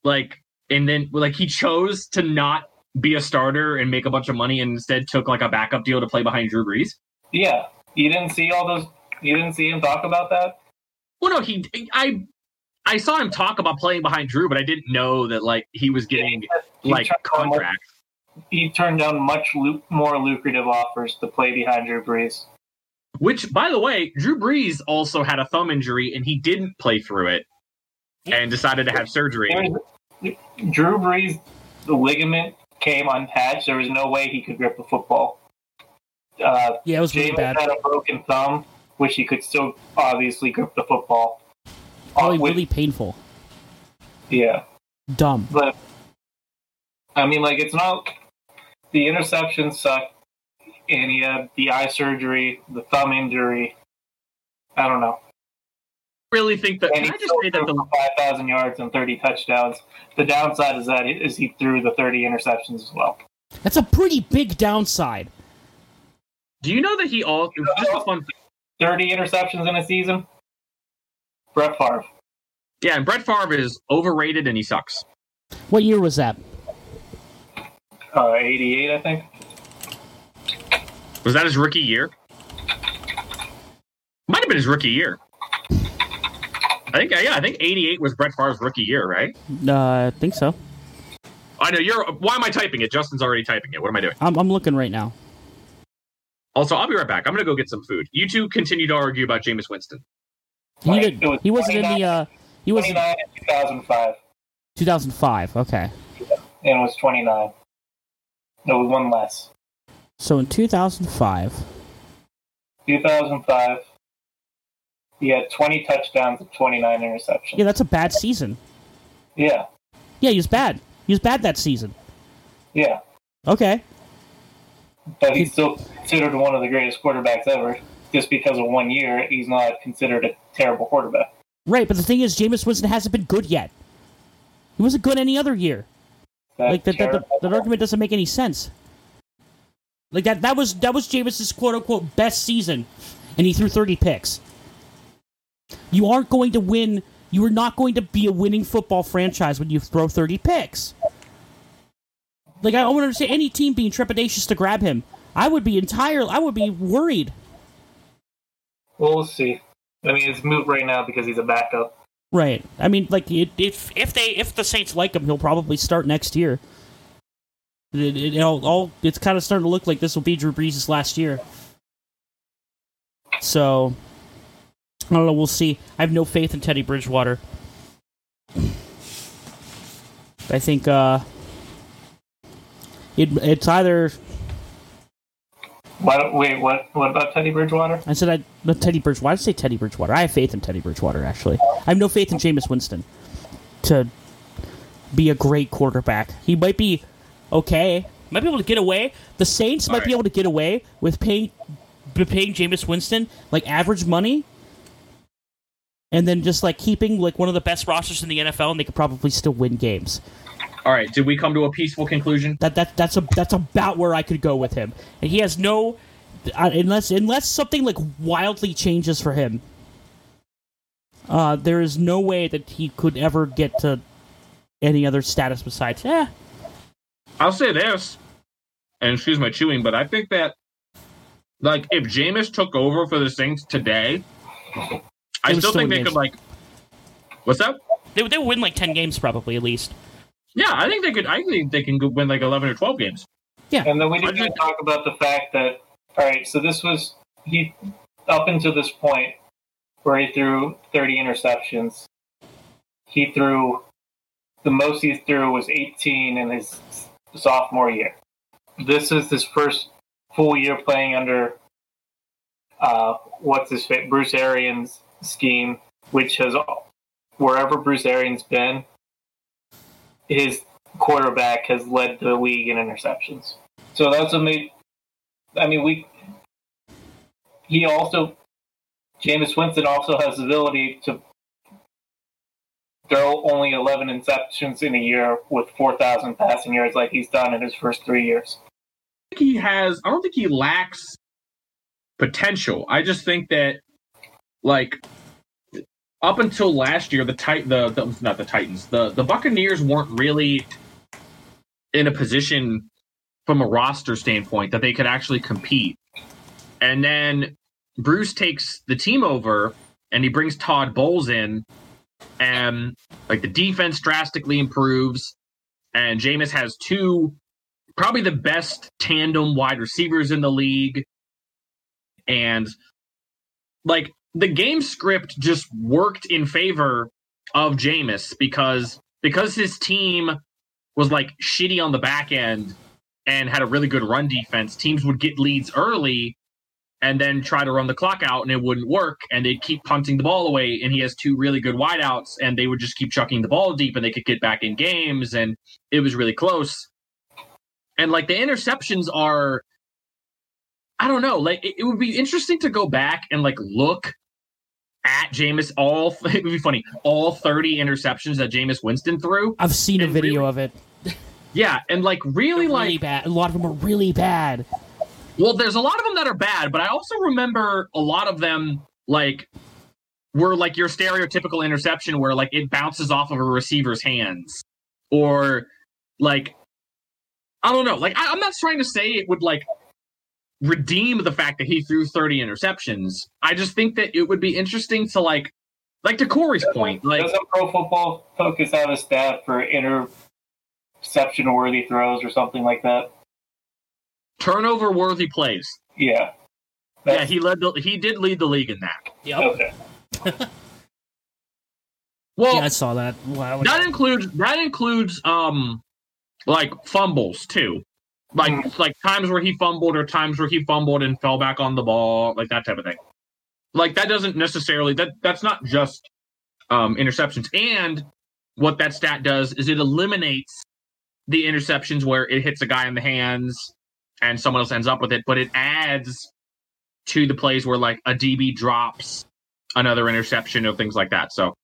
like and then like he chose to not be a starter and make a bunch of money and instead took like a backup deal to play behind drew brees Yeah, you didn't see all those. You didn't see him talk about that. well no he i i saw him talk about playing behind drew but i didn't know that like he was getting He like turned down much- contracts He turned down much lu- more lucrative offers to play behind Drew Brees. which by the way drew brees also had a thumb injury and he didn't play through it and decided to have surgery Drew Brees, the ligament came unpatched. There was no way he could grip a football. Uh, Yeah, it was really bad. had a broken thumb, which he could still obviously grip the football. Probably Uh, with- really painful. yeah, Dumb. but I mean, like it's not the interceptions suck, and he had the eye surgery, the thumb injury. I don't know. really think that And can i just say that the five thousand yards and thirty touchdowns. The downside is that is he threw the thirty interceptions as well. That's a pretty big downside. Do you know that he all just a fun Thirty interceptions in a season. Brett Favre. Yeah, and Brett Favre is overrated and he sucks. What year was that? Uh, 88, I think. Was that his rookie year? Might have been his rookie year. I think yeah, I think 88 was Brett Favre's rookie year, right? Uh, I think so. I know you're why am I typing it? Justin's already typing it. What am I doing? I'm, I'm looking right now. Also, I'll be right back. I'm gonna go get some food. You two continue to argue about Jameis Winston. He, did, was he wasn't in the. Uh, he was 29 in 2005. 2005. Okay. And it was 29. No, it was one less. So in 2005, 2005. He had 20 touchdowns and 29 interceptions. yeah, that's a bad season. Yeah, Yeah, he was bad. He was bad that season. yeah. Okay. But he's still considered one of the greatest quarterbacks ever. Just because of one year, he's not considered a terrible quarterback. Right, but the thing is, Jameis Winston hasn't been good yet. He wasn't good any other year. That's Like that, that, that, argument doesn't make any sense. Like that, that was that was Jameis's quote unquote best season, and he threw 30 picks. You aren't going to win. You are not going to be a winning football franchise when you throw 30 picks. Like I don't understand any team being trepidatious to grab him. I would be entire. I would be worried. Well, we'll see. I mean, it's moot right now because he's a backup. Right. I mean, like If if they if the Saints like him, he'll probably start next year. It, it, all, all, it's kind of starting to look like this will be Drew Brees' last year. So, I don't know. We'll see. I have no faith in Teddy Bridgewater. I think uh, it, it's either. Why don't, wait, what? What about Teddy Bridgewater? I said I not Teddy Bridgewater. Why did I say Teddy Bridgewater? I have faith in Teddy Bridgewater. Actually, I have no faith in Jameis Winston to be a great quarterback. He might be okay. Might be able to get away. The Saints might All be able to get away with paying b- paying Jameis Winston like average money, and then just like keeping like one of the best rosters in the NFL, and they could probably still win games. All right, did we come to a peaceful conclusion? That that that's a that's about where I could go with him, and he has no uh, unless unless something like wildly changes for him. Uh, there is no way that he could ever get to any other status besides yeah. I'll say this, and excuse my chewing, but I think that like if Jameis took over for the Saints today, I still still think they could like. What's that? they they would win like ten games probably at least. Yeah, I think they could. I think they can go win like eleven or twelve games. Yeah, and then we I didn't even talk about the fact that, all right, so this was, he, up until this point, where he threw 30 interceptions, he threw the most he threw was 18 in his sophomore year. This is his first full year playing under uh, what's his fit Bruce Arians scheme, which has wherever Bruce Arians been, his quarterback has led the league in interceptions. So that's what. I mean, we. He also, Jameis Winston also has the ability to throw only 11 interceptions in a year with 4,000 passing yards, like he's done in his first three years. he has. I don't think he lacks potential. I just think that, like, up until last year, the tit the, the not the Titans, the the Buccaneers weren't really in a position from a roster standpoint that they could actually compete. And then Bruce takes the team over and he brings Todd Bowles in and like the defense drastically improves and Jameis has two probably the best tandem wide receivers in the league and like the game script just worked in favor of Jameis because because his team was like shitty on the back end and had a really good run defense, teams would get leads early and then try to run the clock out and it wouldn't work and they'd keep punting the ball away and he has two really good wideouts and they would just keep chucking the ball deep and they could get back in games and it was really close. And like the interceptions are I don't know, like it, it would be interesting to go back and like look at Jameis all it would be funny, all 30 interceptions that Jameis Winston threw. I've seen a video really- of it. Yeah, and like really They're like really bad. A lot of them are really bad. Well, there's a lot of them that are bad, but I also remember a lot of them like were like your stereotypical interception where like it bounces off of a receiver's hands or like I don't know. Like I, I'm not trying to say it would like redeem the fact that he threw 30 interceptions. I just think that it would be interesting to like like to Corey's point, like Doesn't Pro Football Focus have a stat for interception worthy throws or something like that? turnover worthy plays. Yeah. Yeah, he led the, he did lead the league in that. Yep. Okay. Well, Yeah, I saw that. Wow. that includes that includes um like fumbles too like like times where he fumbled or times where he fumbled and fell back on the ball like that type of thing. Like that doesn't necessarily that that's not just um interceptions. And what that stat does is it eliminates the interceptions where it hits a guy in the hands and someone else ends up with it but it adds to the plays where like a db drops another interception or things like that. So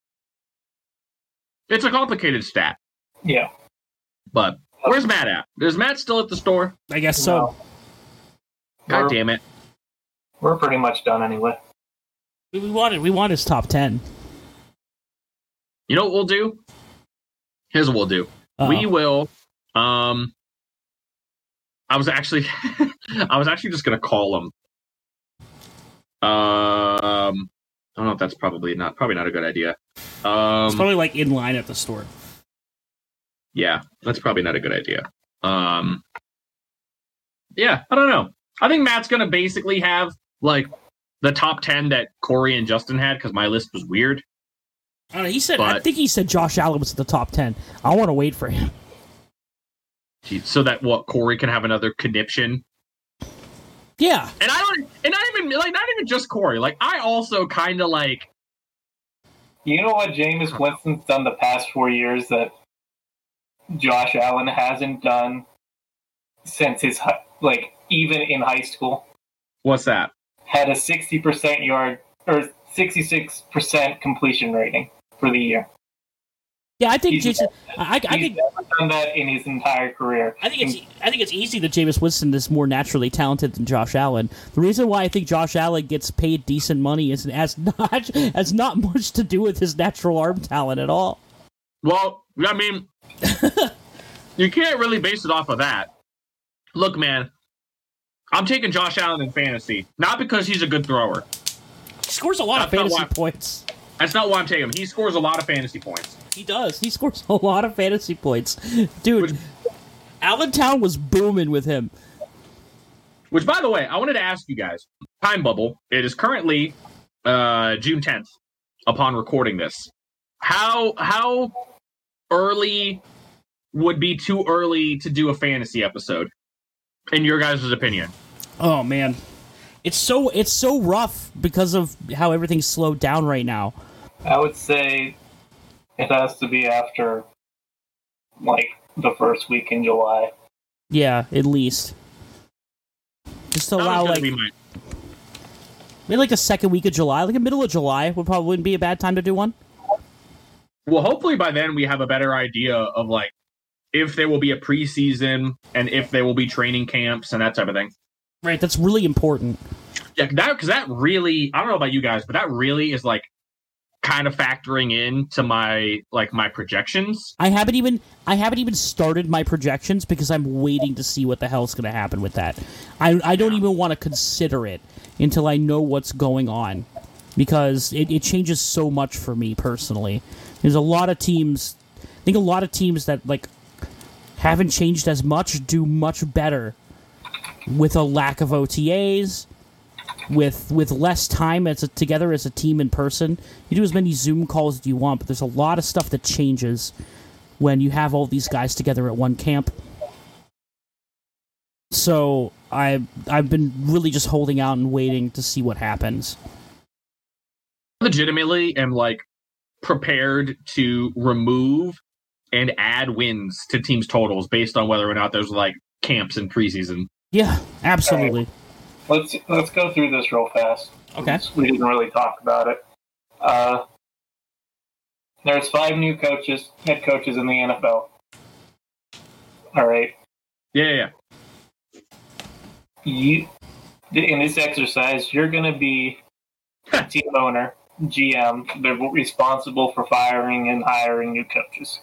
it's a complicated stat. Yeah. but where's Matt at? Is Matt still at the store? I guess so. No. God We're- damn it. We're pretty much done anyway. We, we wanted we want his top ten. You know what we'll do? Here's what we'll do. Uh-oh. We will um I was actually I was actually just gonna call him. Um I don't know if that's probably not probably not a good idea. It's Um probably like in line at the store. Yeah, that's probably not a good idea. Um Yeah, I don't know. I think Matt's gonna basically have like the top ten that Corey and Justin had because my list was weird. I don't know. He said. I think he said Josh Allen was at the top ten. I want to wait for him. so that what Corey can have another conniption. Yeah. And I don't, and not even like not even just Corey. Like I also kind of like You know what Jameis Winston's done the past four years that Josh Allen hasn't done since his like even in high school what's that? had a sixty percent yard or sixty six percent completion rating for the year. Yeah, I think He's- Jason. I, I, I He's think never done that in his entire career. I think it's I think it's easy that Jameis Winston is more naturally talented than Josh Allen. The reason why I think Josh Allen gets paid decent money is has not has not much to do with his natural arm talent at all. Well, I mean, you can't really base it off of that. Look, man, I'm taking Josh Allen in fantasy, not because he's a good thrower. He scores a lot of That's not fantasy points. That's not why I'm taking him. He scores a lot of fantasy points. He does. He scores a lot of fantasy points, dude. Which- Allentown was booming with him. Which, by the way, I wanted to ask you guys. Time bubble. It is currently uh, June 10th. Upon recording this, how how early would be too early to do a fantasy episode in your guys' opinion? Oh man, it's so it's so rough because of how everything's slowed down right now. I would say it has to be after like the first week in July. Yeah, at least. Just to That was allow like be my- maybe like a second week of July, like a middle of July would probably wouldn't be a bad time to do one. Well, hopefully by then we have a better idea of like if there will be a preseason and if there will be training camps and that type of thing. Right, that's really important. Yeah, that because that really I don't know about you guys, but that really is like kind of factoring in to my like my projections. I haven't even I haven't even started my projections because I'm waiting to see what the hell's going to happen with that. I I don't even want to consider it until I know what's going on because it, it changes so much for me personally. There's a lot of teams. I think a lot of teams that like haven't changed as much do much better with a lack of OTAs. With with less time as a, together as a team in person, you do as many Zoom calls as you want, but there's a lot of stuff that changes when you have all these guys together at one camp. So I I've been really just holding out and waiting to see what happens. Legitimately am like prepared to remove and add wins to teams totals based on whether or not there's like camps in preseason. Yeah, absolutely. Let's let's go through this real fast. Okay. We didn't really talk about it. Uh, there's five new coaches, head coaches in the NFL. All right. Yeah, yeah, yeah. You in this exercise, you're going to be a team owner, GM. They're responsible for firing and hiring new coaches.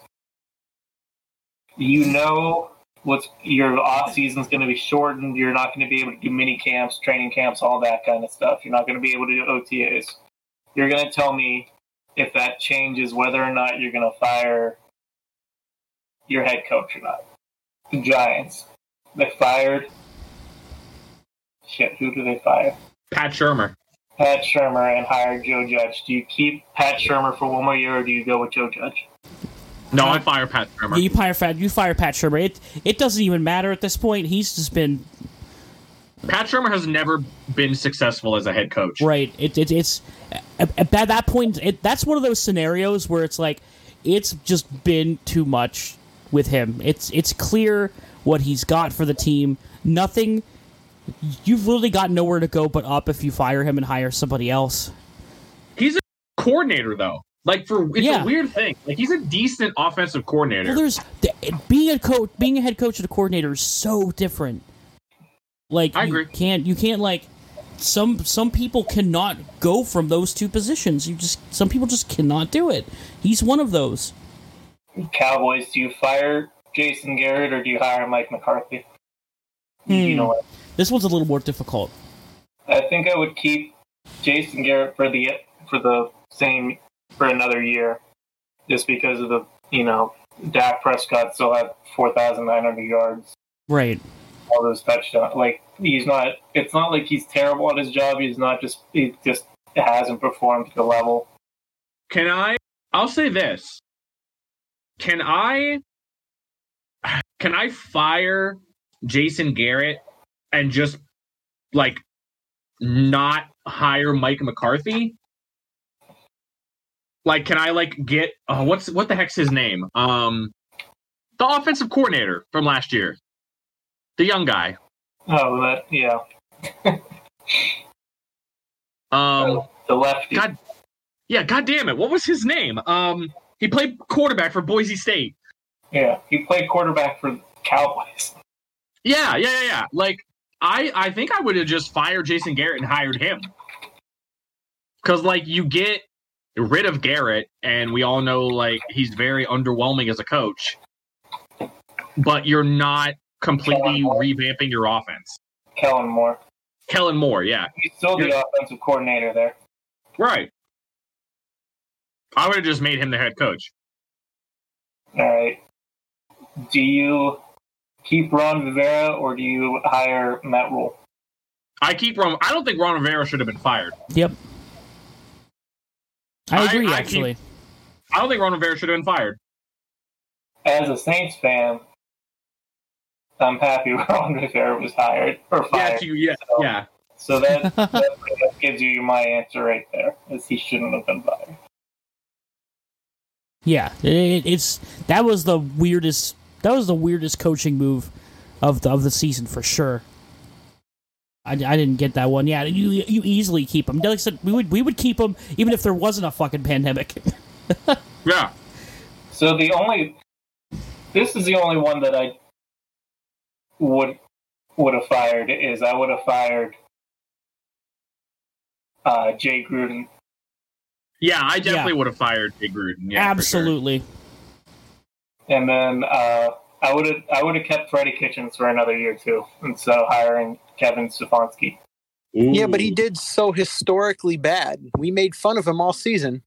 You know what's your off season's going to be shortened. You're not going to be able to do mini camps, training camps, all that kind of stuff. You're not going to be able to do OTAs. You're going to tell me if that changes whether or not you're going to fire your head coach or not. The Giants, they fired. Shit, who do they fire? Pat Shurmur. Pat Shurmur and hired Joe Judge. Do you keep Pat Shurmur for one more year, or do you go with Joe Judge? No, I fire Pat Shurmur. Yeah, you fire Pat, you fire Pat Shurmur. It it doesn't even matter at this point. He's just been Pat Shurmur has never been successful as a head coach. right. It, it it's at, at that point. It, that's one of those scenarios where it's like it's just been too much with him. It's it's clear what he's got for the team. Nothing. You've literally got nowhere to go but up if you fire him and hire somebody else. He's a coordinator though. Like for it's Yeah. a weird thing. Like he's a decent offensive coordinator. Well, there's being a coach, being a head coach and a coordinator is so different. Like I you agree. can't you can't like some some people cannot go from those two positions. You just some people just cannot do it. He's one of those. Cowboys, do you fire Jason Garrett or do you hire Mike McCarthy? You Hmm. know what? This one's a little more difficult. I think I would keep Jason Garrett for the for the same for another year, just because of the you know Dak Prescott still had four thousand nine hundred yards, Right. all those touchdowns. Like he's not. It's not like he's terrible at his job. He's not just. He just hasn't performed to the level. Can I? I'll say this. Can I? Can I fire Jason Garrett and just like not hire Mike McCarthy? Like, can I like get uh, what's what the heck's his name? Um, the offensive coordinator from last year, the young guy. Oh, that yeah. Um, the lefty. God, yeah, God damn it, what was his name? Um, he played quarterback for Boise State. Yeah, he played quarterback for Cowboys. Yeah, yeah, yeah, yeah. Like I, I think I would have just fired Jason Garrett and hired him. Cause like you get rid of Garrett, and we all know like he's very underwhelming as a coach. But you're not completely revamping your offense. Kellen Moore. Kellen Moore, yeah, He's still the offensive coordinator there. right. I would have just made him the head coach. All right. Do you keep Ron Rivera or do you hire Matt Rhule? I keep Ron. I don't think Ron Rivera should have been fired. Yep. I I- agree. I actually, I don't think Ron Rivera should have been fired. As a Saints fan, I'm happy Ron Rivera was hired or Yeah, fired. to, yeah, yeah. So that, that pretty gives you my answer right there, is he shouldn't have been fired. Yeah, it, it's that was the weirdest. That was the weirdest coaching move of the of the season for sure. I, I didn't get that one. Yeah, you you easily keep him. Like I said, we would we would keep him even if there wasn't a fucking pandemic. Yeah. So the only, this is the only one that I would would have fired is I would have fired uh, Jay Gruden. Yeah, I definitely Yeah. would have fired Jay Gruden. Yeah, for sure. Absolutely. And then uh, I would have I would have kept Freddie Kitchens for another year too, and so hiring Kevin Stefanski. Yeah, but he did so historically bad. We made fun of him all season.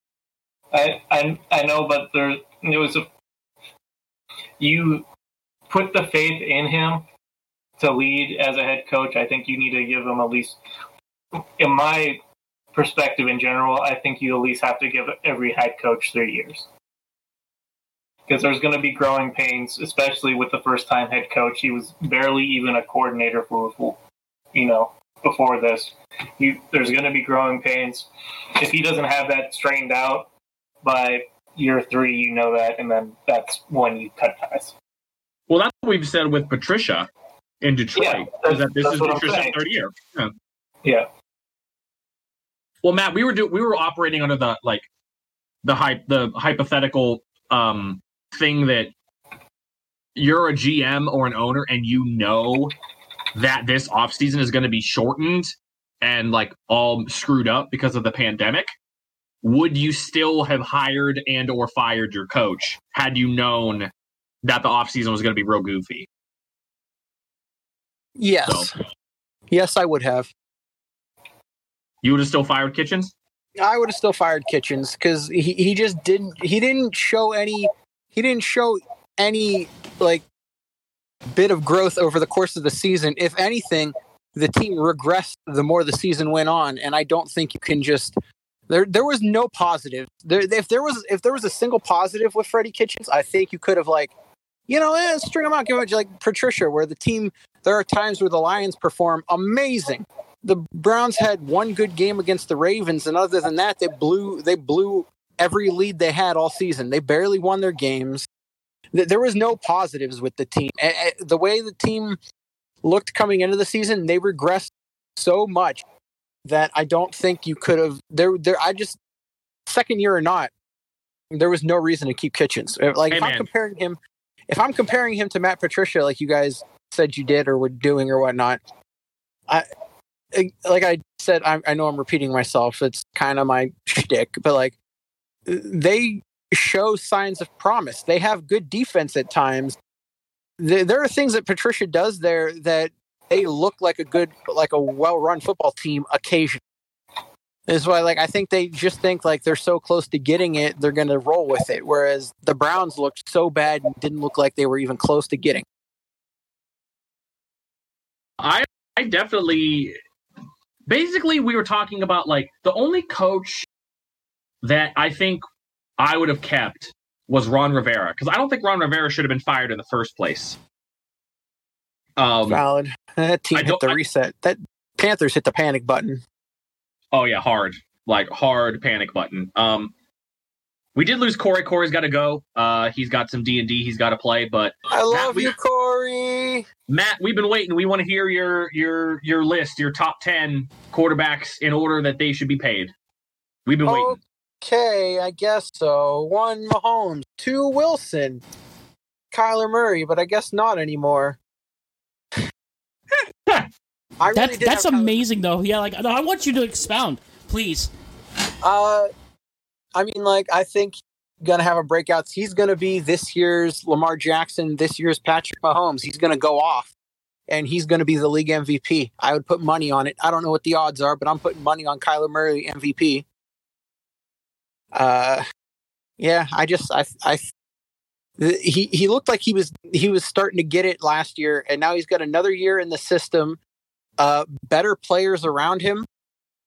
I I I know, but there it was a you put the faith in him to lead as a head coach. I think you need to give him at least, in my perspective in general, I think you at least have to give every head coach three years because there's going to be growing pains, especially with the first time head coach. He was barely even a coordinator for you know, before this. He, there's going to be growing pains. If he doesn't have that straightened out by year three, you know that, and then that's when you cut ties. Well, that's what we've said with Patricia in Detroit. Yeah, is that this is Patricia's third year. Yeah. Yeah. Well, Matt, we were do- we were operating under the like the hype the hypothetical um thing that you're a GM or an owner and you know that this offseason is going to be shortened and like all screwed up because of the pandemic would you still have hired and or fired your coach had you known that the offseason was going to be real goofy Yes. Yes, I would have. you would have still fired kitchens I would have still fired Kitchens because he, he just didn't he didn't show any he didn't show any like bit of growth over the course of the season. If anything, the team regressed the more the season went on, and I don't think you can just there there was no positive. There if there was if there was a single positive with Freddie Kitchens, I think you could have like you know eh, string them out, give it like Patricia, where the team there are times where the Lions perform amazing the Browns had one good game against the Ravens, and other than that, they blew they blew every lead they had all season. They barely won their games. There was no positives with the team. The way the team looked coming into the season, they regressed so much that I don't think you could have. There, there. I just second year or not, there was no reason to keep Kitchens. Like if I'm comparing him, if I'm comparing him to Matt Patricia, like you guys said you did or were doing or whatnot, I like I said, I, I know I'm repeating myself. It's kind of my shtick, but like they show signs of promise. They have good defense at times. There, are things that Patricia does there that they look like a good, like a well-run football team occasionally. Is why, like, I think they just think like they're so close to getting it, they're going to roll with it. Whereas the Browns looked so bad and didn't look like they were even close to getting. I I definitely basically we were talking about like the only coach that I think I would have kept was Ron Rivera because I don't think Ron Rivera should have been fired in the first place. Um, Valid. That team hit the I- reset. That Panthers hit the panic button. oh yeah, hard like hard panic button. Um, we did lose Corey. Corey's got to go. Uh, he's got some D and D he's got to play, but I love we- you, Corey. Matt, we've been waiting. We want to hear your your your list, your top ten quarterbacks in order that they should be paid. We've been waiting. Okay, I guess so. One Mahomes, two Wilson, Kyler Murray, but I guess not anymore. Really That's that's have Kyler- amazing though. Yeah, like I want you to expound, please. Uh, I mean, like I think gonna have a breakout. He's gonna be this year's Lamar Jackson, this year's Patrick Mahomes. He's gonna go off, and he's gonna be the league MVP. I would put money on it. I don't know what the odds are, but I'm putting money on Kyler Murray MVP. Uh, yeah, I just I I he he looked like he was he was starting to get it last year, and now he's got another year in the system. Uh, better players around him.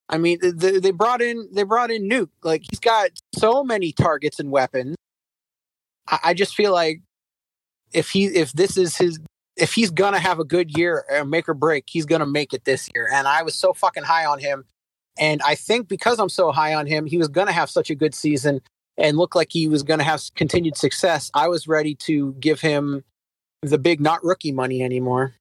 I mean, they, they brought in they brought in Nuke. Like he's got so many targets and weapons. I, I just feel like if he if this is his if he's gonna have a good year or make or break, he's gonna make it this year. And I was so fucking high on him. And I think because I'm so high on him, he was gonna have such a good season and look like he was gonna have continued success. I was ready to give him the big not rookie money anymore.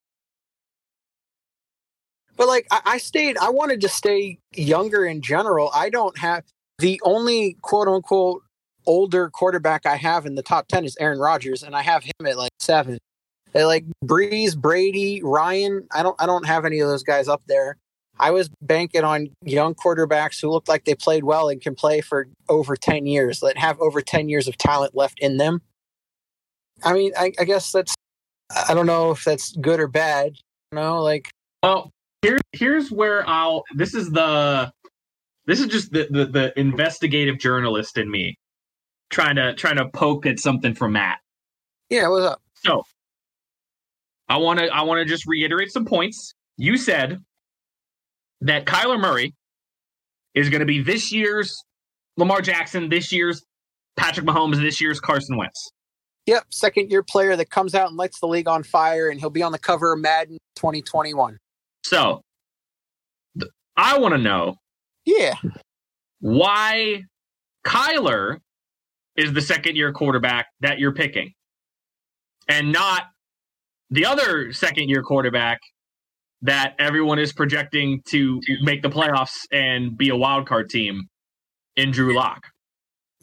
But like I, I stayed I wanted to stay younger in general. I don't have the only quote unquote older quarterback I have in the top 10 is Aaron Rodgers, and I have him at like seven. They're like Brees, Brady, Ryan. I don't I don't have any of those guys up there. I was banking on young quarterbacks who look like they played well and can play for over 10 years, that have over 10 years of talent left in them. I mean, I, I guess that's, I don't know if that's good or bad. You know, like, Well, here, here's where I'll. This is the. This is just the, the the investigative journalist in me, trying to trying to poke at something from Matt. yeah, what's up? So, I want to I want to just reiterate some points. You said that Kyler Murray is going to be this year's Lamar Jackson, this year's Patrick Mahomes, this year's Carson Wentz. Yep, second year player that comes out and lights the league on fire, and he'll be on the cover of Madden 2021. So, th- I want to know Yeah. why Kyler is the second year quarterback that you're picking and not the other second year quarterback that everyone is projecting to make the playoffs and be a wild card team in Drew Lock.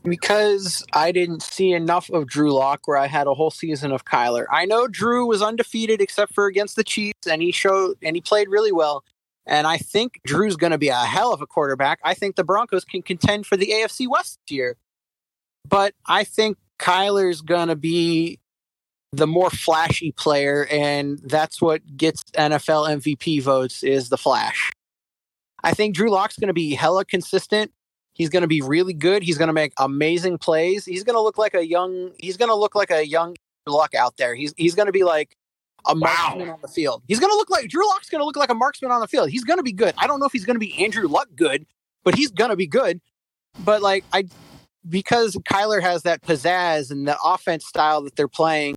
because I didn't see enough of Drew Lock where I had a whole season of Kyler. I know Drew was undefeated except for against the Chiefs and he showed and he played really well. And I think Drew's going to be a hell of a quarterback. I think the Broncos can contend for the AFC West this year. But I think Kyler's going to be the more flashy player and that's what gets NFL MVP votes is the flash. I think Drew Lock's going to be hella consistent. He's going to be really good. He's going to make amazing plays. He's going to look like a young. He's going to look like a young Luck out there. He's he's going to be like a marksman on the field. He's going to look like Drew Lock's going to look like a marksman on the field. He's going to be good. I don't know if he's going to be Andrew Luck good, but he's going to be good. But like I, because Kyler has that pizzazz and the offense style that they're playing,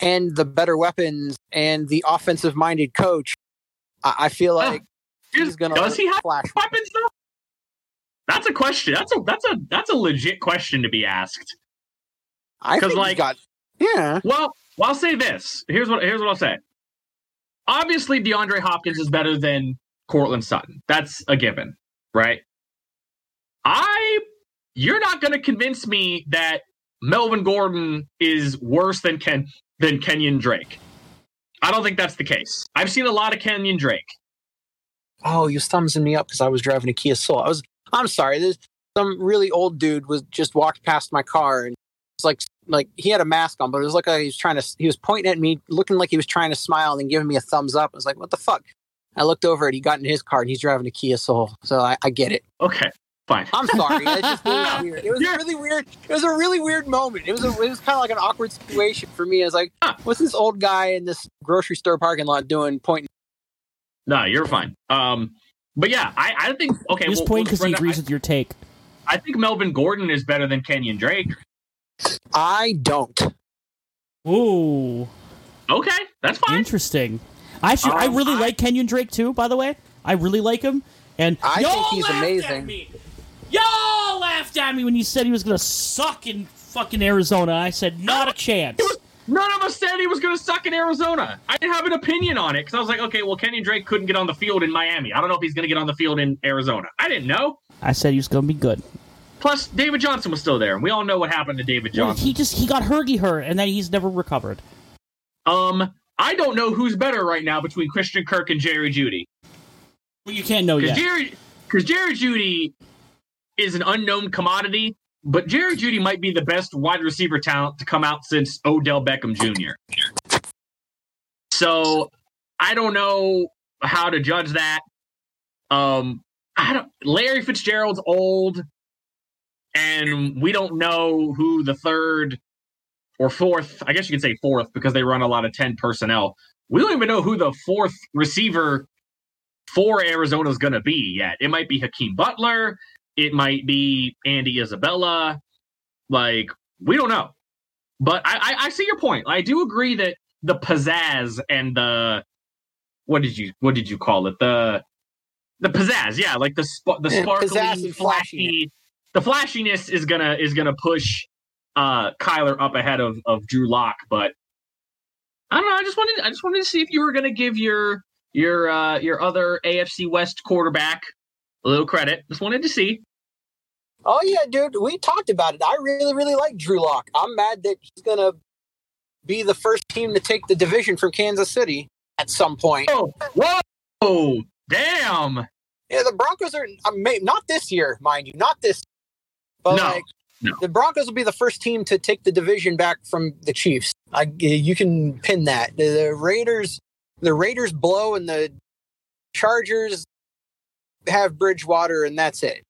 and the better weapons and the offensive minded coach, I, I feel Huh. like he's going to Does he have flash. weapons though? That's a question. That's a that's a that's a legit question to be asked. I think like- he's got. Yeah, Well, well, I'll say this. Here's what here's what I'll say. Obviously, DeAndre Hopkins is better than Courtland Sutton. That's a given, right? I you're not going to convince me that Melvin Gordon is worse than Ken than Kenyon Drake. I don't think that's the case. I've seen a lot of Kenyon Drake. Oh, you're thumbsing me up because I was driving a Kia Soul. I was. I'm sorry. There's some really old dude was just walked past my car and it's like like he had a mask on, but it was like uh, he was trying to. He was pointing at me, looking like he was trying to smile and then giving me a thumbs up. I was like, what the fuck? I looked over and he got in his car and he's driving a Kia Soul. So I, I get it. Okay, fine. I'm sorry. It just it was weird. It was You're- really weird. It was a really weird moment. It was a, it was kind of like an awkward situation for me. I was like, Huh. what's this old guy in this grocery store parking lot doing? Pointing. No, you're fine. Um, but yeah, I, I think okay. He was well, pointing well, because he Brenda, agrees with your take. I, I think Melvin Gordon is better than Kenyon Drake. I don't. Ooh, Okay, that's fine. interesting. I should. I Um, really I- like Kenyon Drake too. By the way, I really like him. And I think he's amazing. Y'all laughed at me when you said he was gonna suck in fucking Arizona. I said not a chance. None of us said he was going to suck in Arizona. I didn't have an opinion on it because I was like, okay, well, Kenyon Drake couldn't get on the field in Miami. I don't know if he's going to get on the field in Arizona. I didn't know. I said he was gonna be good. Plus, David Johnson was still there, and we all know what happened to David Johnson. he just he got hurty hurt, and then he's never recovered. Um, I don't know who's better right now between Christian Kirk and Jerry Jeudy. Well, you can't know yet. Jerry, because Jerry Jeudy is an unknown commodity, but Jerry Jeudy might be the best wide receiver talent to come out since Odell Beckham Jr. So I don't know how to judge that. Um, I don't. Larry Fitzgerald's old, and we don't know who the third or fourth. I guess you could say fourth because they run a lot of ten personnel. We don't even know who the fourth receiver for Arizona is going to be yet. It might be Hakeem Butler. It might be Andy Isabella. Like we don't know. But I, I, I see your point. I do agree that the pizzazz and the what did you what did you call it the the pizzazz yeah like the sp- the sparkly flashy the flashiness is gonna is gonna push uh Kyler up ahead of of Drew Lock but I don't know I just wanted I just wanted to see if you were gonna give your your uh your other AFC West quarterback a little credit just wanted to see Oh yeah, dude, we talked about it. I really, really like Drew Lock. I'm mad that he's gonna be the first team to take the division from Kansas City at some point. oh whoa damn Yeah, the Broncos are not this year, mind you, not this. But No, like, no. the Broncos will be the first team to take the division back from the Chiefs. I, you can pin that. The, the Raiders, the Raiders blow, and the Chargers have Bridgewater, and that's it.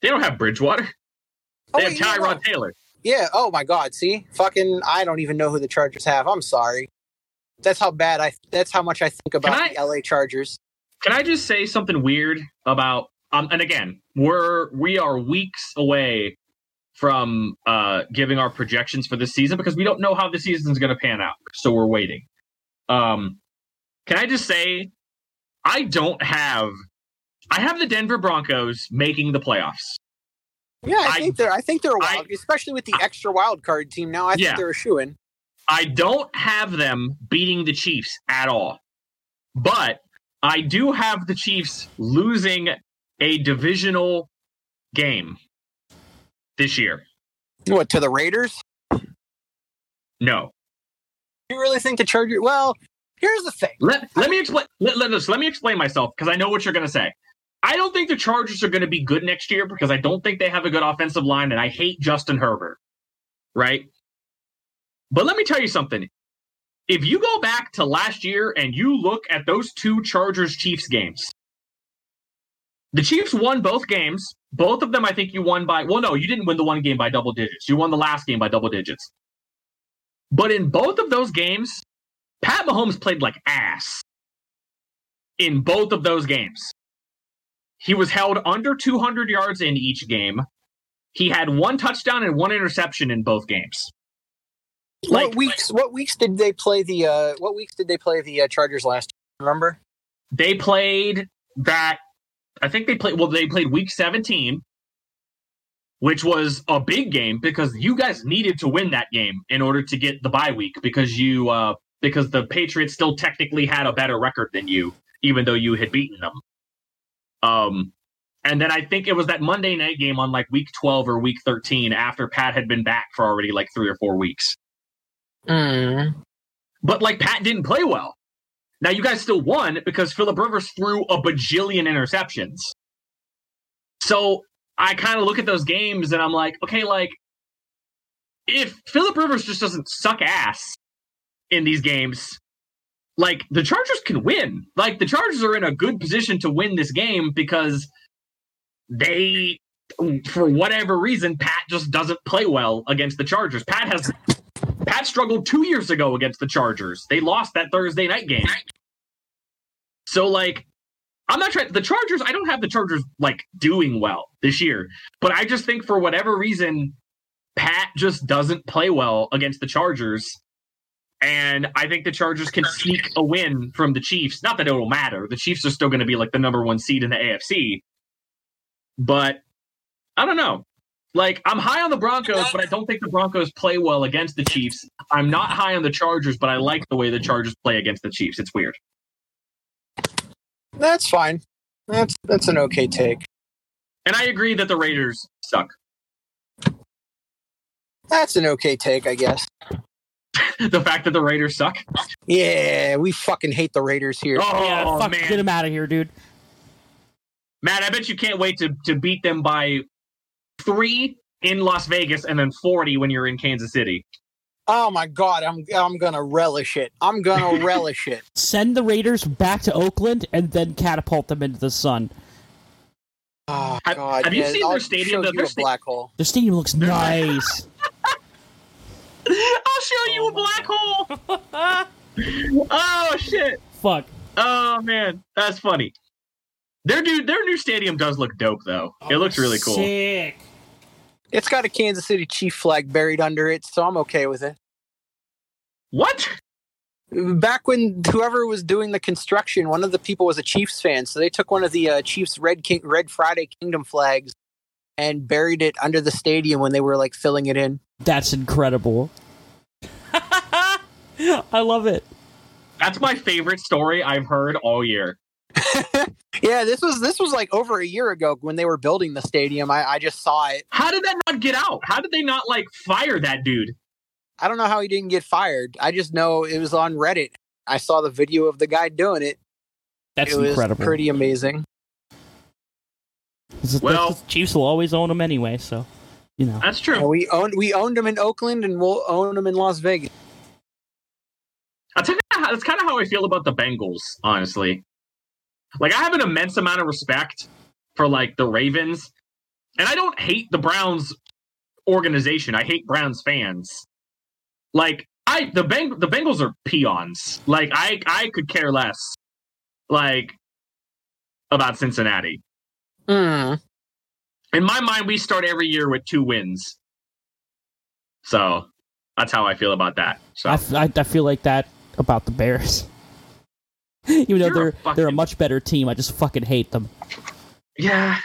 they don't have Bridgewater Oh, they wait, have. Tyrod Taylor Yeah. Oh my God. See, fucking, I don't even know who the Chargers have. I'm sorry. That's how bad I. That's how much I think about I- the LA Chargers. Can I just say something weird about um and again, we're we are weeks away from uh giving our projections for this season because we don't know how the season's going to pan out. So we're waiting. Um can I just say I don't have I have the Denver Broncos making the playoffs. Yeah, I, I- think they're. I think they're a I- wild, especially with the extra wild card team now. I think Yeah. they're a shoe in. I don't have them beating the Chiefs at all. But I do have the Chiefs losing a divisional game this year. What to the Raiders? No. You really think the Chargers? Well, here's the thing. Let let me explain. Let, let, let me explain myself because I know what you're going to say. I don't think the Chargers are going to be good next year because I don't think they have a good offensive line, and I hate Justin Herbert. Right. But let me tell you something. If you go back to last year and you look at those two Chargers Chiefs games, the Chiefs won both games. Both of them, I think you won by, well, no, you didn't win the one game by double digits. You won the last game by double digits. But in both of those games, Pat Mahomes played like ass in both of those games. He was held under 200 yards in each game. He had one touchdown and one interception in both games. Like- what weeks? What weeks did they play the? uh What weeks did they play the uh, Chargers last? Remember? They played that, I think they played, well, they played week 17, which was a big game because you guys needed to win that game in order to get the bye week because you, uh, because the Patriots still technically had a better record than you, even though you had beaten them. Um, and then I think it was that Monday night game on like week 12 or week 13 after Pat had been back for already like three or four weeks. Mm. But like Pat didn't play well. Now you guys still won because Philip Rivers threw a bajillion interceptions. So I kind of look at those games and I'm like, okay, like if Philip Rivers just doesn't suck ass in these games, like the Chargers can win. Like the Chargers are in a good position to win this game because they for whatever reason Pat just doesn't play well against the Chargers. Pat has Pat struggled 2 years ago against the Chargers. They lost that Thursday night game. So like I'm not trying the Chargers, I don't have the Chargers like doing well this year, but I just think for whatever reason Pat just doesn't play well against the Chargers. And I think the Chargers can sneak a win from the Chiefs. Not that it'll matter. The Chiefs are still going to be like the number one seed in the AFC. But I don't know. Like, I'm high on the Broncos, but I don't think the Broncos play well against the Chiefs. I'm not high on the Chargers, but I like the way the Chargers play against the Chiefs. It's weird. That's fine. That's that's an okay take. And I agree that the Raiders suck. That's an okay take, I guess. the fact that the Raiders suck. Yeah, we fucking hate the Raiders here. Oh, yeah, fuck, man. get them out of here, dude. Matt, I bet you can't wait to, to beat them by three in Las Vegas and then 40 when you're in Kansas City. Oh my god, I'm I'm gonna relish it. I'm gonna relish it. Send the Raiders back to Oakland and then catapult them into the sun. Oh Have- god, have you yeah, seen I'll their stadium? show Their a sta- black hole. Their stadium looks nice. I'll show you a black hole. oh shit. Fuck. Oh man, that's funny. Their new their new stadium does look dope though. it looks really cool. Sick. It's got a Kansas City Chief flag buried under it, so I'm okay with it. What? Back when whoever was doing the construction, one of the people was a Chiefs fan, so they took one of the uh, Chiefs Red King Red Friday Kingdom flags and buried it under the stadium when they were like filling it in. That's incredible. I love it. That's my favorite story I've heard all year. Yeah, this was this was like over a year ago when they were building the stadium. I, I just saw it. How did that not get out? How did they not like fire that dude? I don't know how he didn't get fired. I just know it was on Reddit. I saw the video of the guy doing it. That's it was incredible. pretty amazing. It's- Well- it's- Chiefs will always own them anyway, so you know, That's And true. we owned we owned him in Oakland and we'll own them in Las Vegas. I'll tell you how, that's kind of how I feel about the Bengals, honestly. Like I have an immense amount of respect for like the Ravens, and I don't hate the Browns organization. I hate Browns fans. Like I the Beng- the Bengals are peons. Like I I could care less. Like about Cincinnati. Hmm. In my mind, we start every year with two wins. So that's how I feel about that. So I, f- I- I feel like that about the Bears. Even though You're they're they're a much better team, I just fucking hate them. yeah,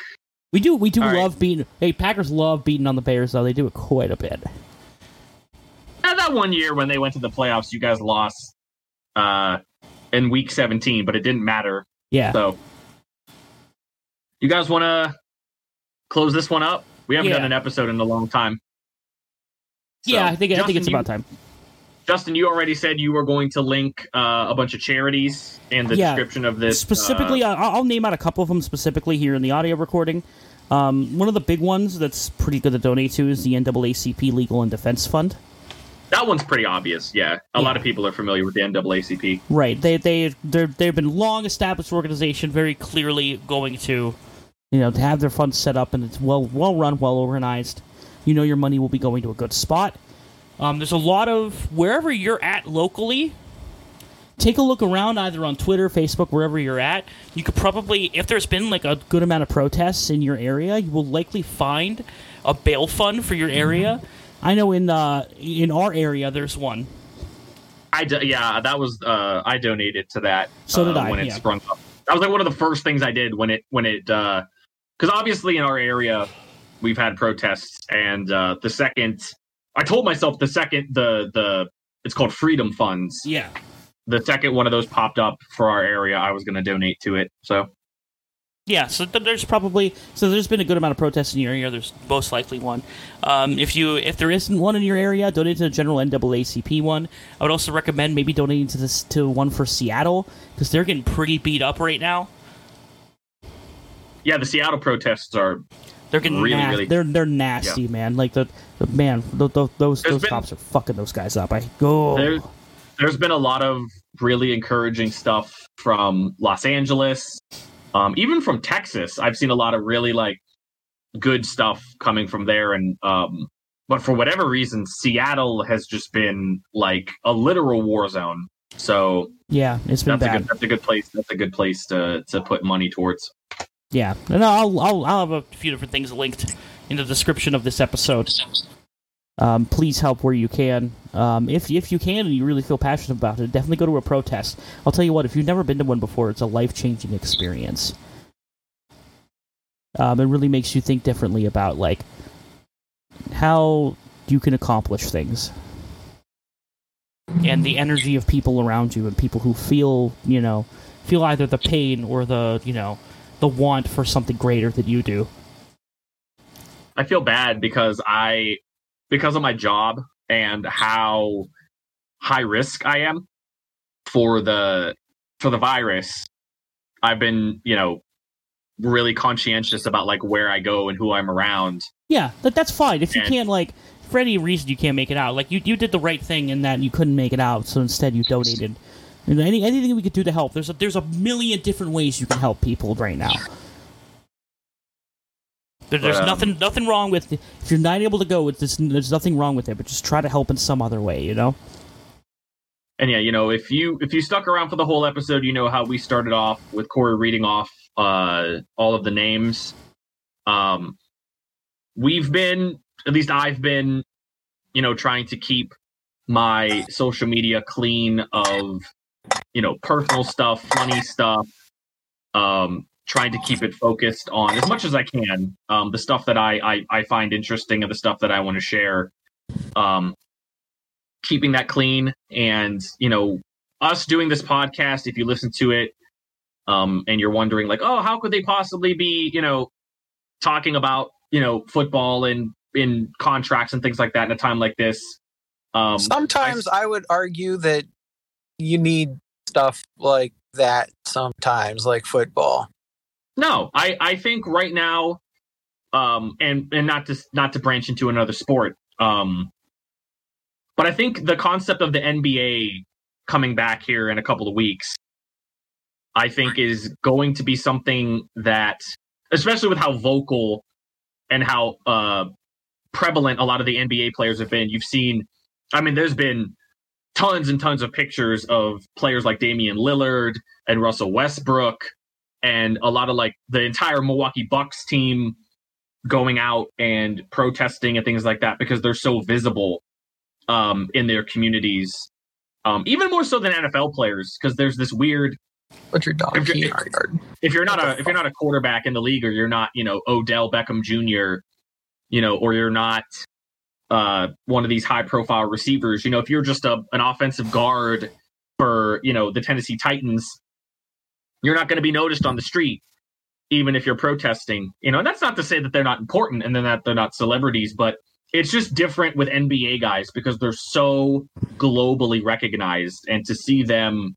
We do we do All right. love beating. Hey, Packers love beating on the Bears though. They do it quite a bit. And that one year when they went to the playoffs, you guys lost uh, in week 17, but it didn't matter. Yeah. So, you guys want to close this one up? We haven't Yeah. done an episode in a long time. So, yeah, I think I think it's about time. Justin, you already said you were going to link uh, a bunch of charities in the Yeah. description of this. specifically, uh, I'll name out a couple of them specifically here in the audio recording. Um, one of the big ones that's pretty good to donate to is the NAACP Legal and Defense Fund. that one's pretty obvious. Yeah, a Yeah. lot of people are familiar with the NAACP. Right. They they they're, they've been long established organization, very clearly going to, you know, to have their funds set up and it's well well run, well organized. You know, your money will be going to a good spot. um, there's a lot of wherever you're at locally. Take a look around either on Twitter, Facebook, wherever you're at. You could probably, if there's been like a Good amount of protests in your area. You will likely find a bail fund for your area. I know in uh in our area there's one. I do, yeah, that was uh, I donated to that. So did uh, I, when it yeah. sprung up. That was like one of the first things I did when it when it because obviously in our area we've had protests and uh, the second I told myself the second the the it's called Freedom Funds. Yeah. The second one of those popped up for our area, I was going to donate to it. So Yeah, so th- there's probably So there's been a good amount of protests in your area. there's most likely one. Um, if you if there isn't one in your area, donate to the general NAACP one. I would also recommend maybe Donating to this to one for Seattle because they're getting pretty beat up right now. Yeah, the Seattle protests are They're getting Really, nas- really- they're they're nasty, man. Like the, the man, th th those There's those been- cops are fucking those guys up. I go. There, there's been a lot of really encouraging stuff from Los Angeles, um, even from Texas. I've seen a lot of really like good stuff coming from there, and um, but for whatever reason, Seattle has just been like a literal war zone. So yeah, it's been that's a bad. good that's a good place. That's a good place to to put money towards. Yeah, and I'll I'll I'll have a few different things linked in the description of this episode. Um, please help where you can. Um, if if you can and you really feel passionate about it, definitely go to a protest. I'll tell you what, if you've never been to one before, it's a life changing experience. Um, it really makes you think differently about like how you can accomplish things and the energy of people around you and people who feel you know feel either the pain or the you know the want for something greater than you do. I feel bad because I because of my job and how high risk I am for the for the virus. I've been, you know, really conscientious about like where I go and who I'm around. Yeah, that, that's fine. If you And- can't like for any reason you can't make it out, like you you did the right thing in that you couldn't make it out, so instead you donated. Any anything we could do to help. There's a there's a million different ways you can help people right now. There, there's um, nothing nothing wrong with If you're not able to go, it's just, there's nothing wrong with it, but just try to help in some other way. You know. And yeah, you know, if you if you stuck around for the whole episode, you know how we started off with Corey reading off uh, all of the names. Um, we've been, at least I've been, you know, trying to keep my social media clean of, you know, personal stuff, funny stuff. Um, trying to keep it focused on as much as I can. Um, the stuff that I, I I find interesting and the stuff that I want to share. Um, keeping that clean and you know us doing this podcast if you listen to it um, and you're wondering like oh how could they possibly be you know talking about you know football and in contracts and things like that in a time like this um, sometimes I, I would argue that you need stuff like that sometimes like football no i i think right now um and and not to not to branch into another sport um but I think the concept of the NBA coming back here in a couple of weeks, I think is going to be something that, especially with how vocal and how uh, prevalent a lot of the NBA players have been. You've seen, I mean, there's been tons and tons of pictures of players like Damian Lillard and Russell Westbrook and a lot of like the entire Milwaukee Bucks team going out and protesting and things like that because they're so visible um, in their communities, um, even more so than NFL players, because there's this weird. What's your dog? If you're, if you're not a if you're not a quarterback in the league, or you're not you know Odell Beckham Jr., you know, or you're not uh, one of these high profile receivers, you know, if you're just a an offensive guard for you know the Tennessee Titans, you're not going to be noticed on the street even if you're protesting. You know and that's not to say that they're not important and then that they're not celebrities but it's just different with NBA guys because they're so globally recognized, and to see them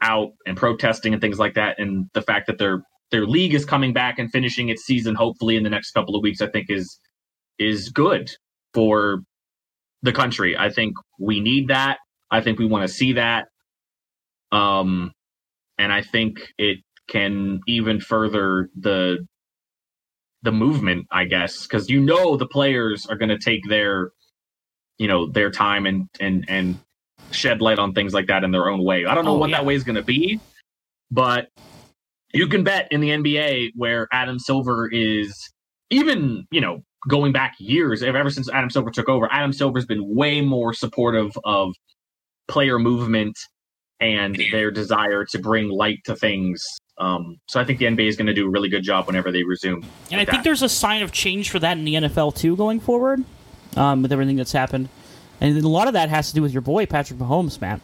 out and protesting and things like that, and the fact that their their league is coming back and finishing its season hopefully in the next couple of weeks, I think is is good for the country. I think we need that. I think we want to see that. Um, and I think it can even further the the movement, I guess, because you know the players are going to take their, you know, their time and and and shed light on things like that in their own way. I don't know oh, what yeah. that way is going to be, but you can bet in the NBA where Adam Silver is even, you know, going back years, ever since Adam Silver took over, Adam Silver's been way more supportive of player movement and their desire to bring light to things um, so I think the NBA is going to do a really good job whenever they resume. And I think there's a sign of change for that in the NFL too going forward, um, with everything that's happened, and a lot of that has to do with your boy Patrick Mahomes, man.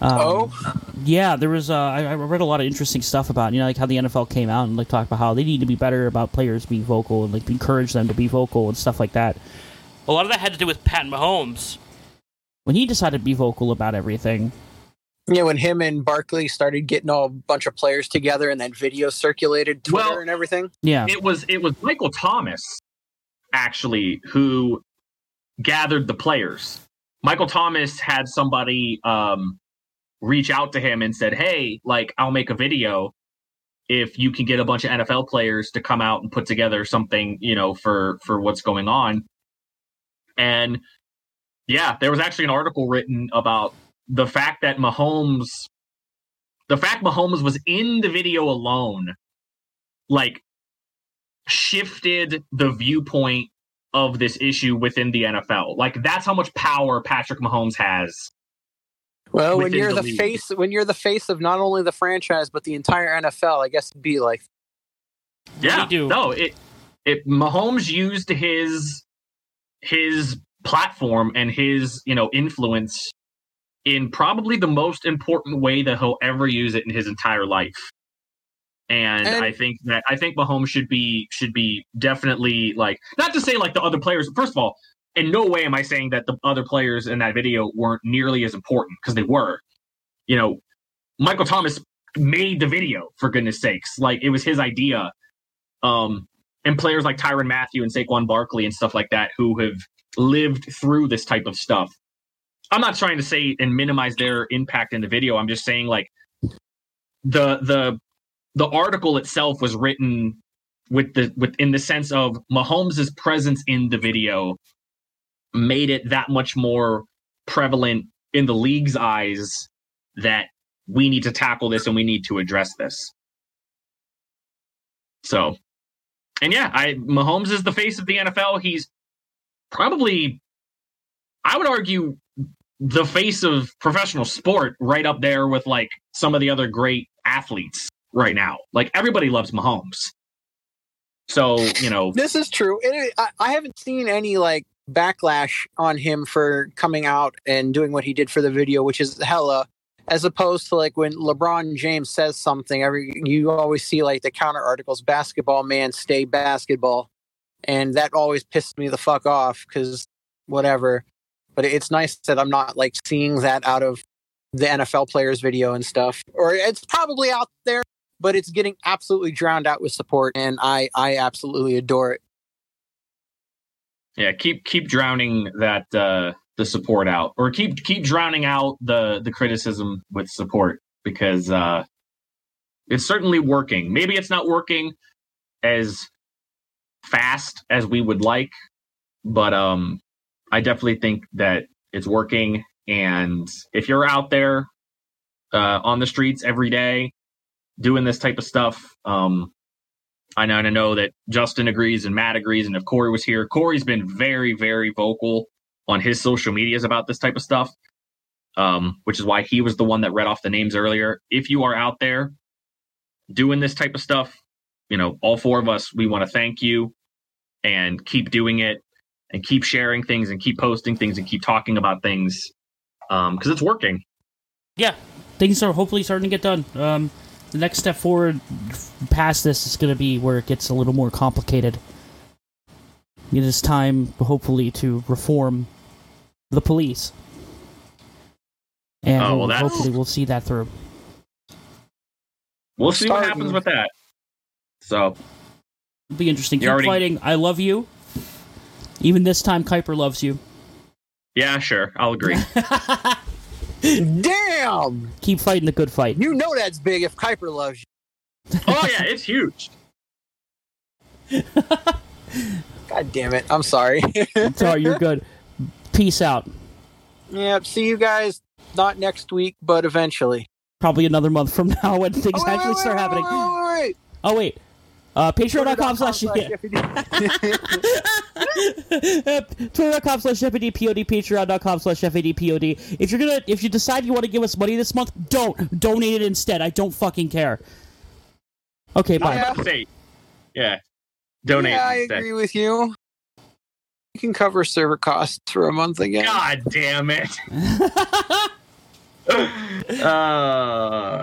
Um, oh, yeah. There was uh, I, I, read a lot of interesting stuff about you know like how the NFL came out and like talked about how they need to be better about players being vocal and like encourage them to be vocal and stuff like that. A lot of that had to do with Pat Mahomes when he decided to be vocal about everything. Yeah, when him and Barkley started getting all a bunch of players together, and then video circulated Twitter well, and everything. Yeah, it was it was Michael Thomas actually who gathered the players. Michael Thomas had somebody um, reach out to him and said, "Hey, like I'll make a video if you can get a bunch of NFL players to come out and put together something, you know, for for what's going on." And yeah, there was actually an article written about the fact that Mahomes, the fact Mahomes was in the video alone, like shifted the viewpoint of this issue within the NFL. Like that's how much power Patrick Mahomes has. Well, when you're the, the face, when you're the face of not only the franchise but the entire NFL, I guess it'd be like, yeah, no, it it Mahomes used his his platform and his you know influence in probably the most important way that he'll ever use it in his entire life. And, and, I think that I think Mahomes should be should be definitely like not to say like the other players. First of all, in no way am I saying that the other players in that video weren't nearly as important because they were. You know, Michael Thomas made the video for goodness sakes. Like it was his idea. Um, and players like Tyrann Mathieu and Saquon Barkley and stuff like that who have lived through this type of stuff I'm not trying to say and minimize their impact in the video. I'm just saying like the the the article itself was written with the with in the sense of Mahomes' presence in the video made it that much more prevalent in the league's eyes that we need to tackle this and we need to address this. So, and yeah, I Mahomes is the face of the NFL. He's probably, I would argue, the face of professional sport, right up there with like some of the other great athletes right now. Like everybody loves Mahomes. So you know, This is true. It, I, I haven't seen any like backlash on him for coming out and doing what he did for the video, which is hella. As opposed to like when LeBron James says something, every you always see like the counter articles, "Basketball man, stay basketball," and that always pissed me the fuck off because whatever. But it's nice that I'm not like seeing that out of the NFL players video and stuff, or it's probably out there, but it's getting absolutely drowned out with support, and I I absolutely adore it. Yeah, keep keep drowning that uh, the support out, or keep keep drowning out the the criticism with support because uh, it's certainly working. Maybe it's not working as fast as we would like, but um, I definitely think that it's working. And if you're out there uh, on the streets every day doing this type of stuff, um, I know, and I know that Justin agrees and Matt agrees. And if Corey was here, Corey's been very, very vocal on his social medias about this type of stuff, um, which is why he was the one that read off the names earlier. If you are out there doing this type of stuff, you know, all four of us, we want to thank you and keep doing it and keep sharing things and keep posting things and keep talking about things because it's working. yeah, things are hopefully starting to get done. Um, the next step forward past this is going to be where it gets a little more complicated. It is time, hopefully, to reform the police. And Oh, well, hopefully we'll see that through. We'll see what happens with that. So It'll be interesting. You Keep already- fighting. I love you. Even this time, Kuiper loves you. yeah, sure, I'll agree. Damn, Keep fighting the good fight. you know that's big if Kuiper loves you. oh yeah, it's huge. God damn it, I'm sorry. Sorry, you're good. Peace out. yep, see you guys not next week, but eventually. Probably another month from now when things Oh, wait, actually wait, start wait, happening. Wait, wait, wait, Oh wait. Uh, Patreon.com Twitter.com slash FAD. Twitter.com slash FADPOD, Patreon.com slash FADPOD. If you're gonna if you decide you want to give us money this month, don't donate it instead. I don't fucking care. Okay, bye. was about to say, yeah, donate yeah, I instead. agree with you. You can cover server costs for a month again. God damn it. uh,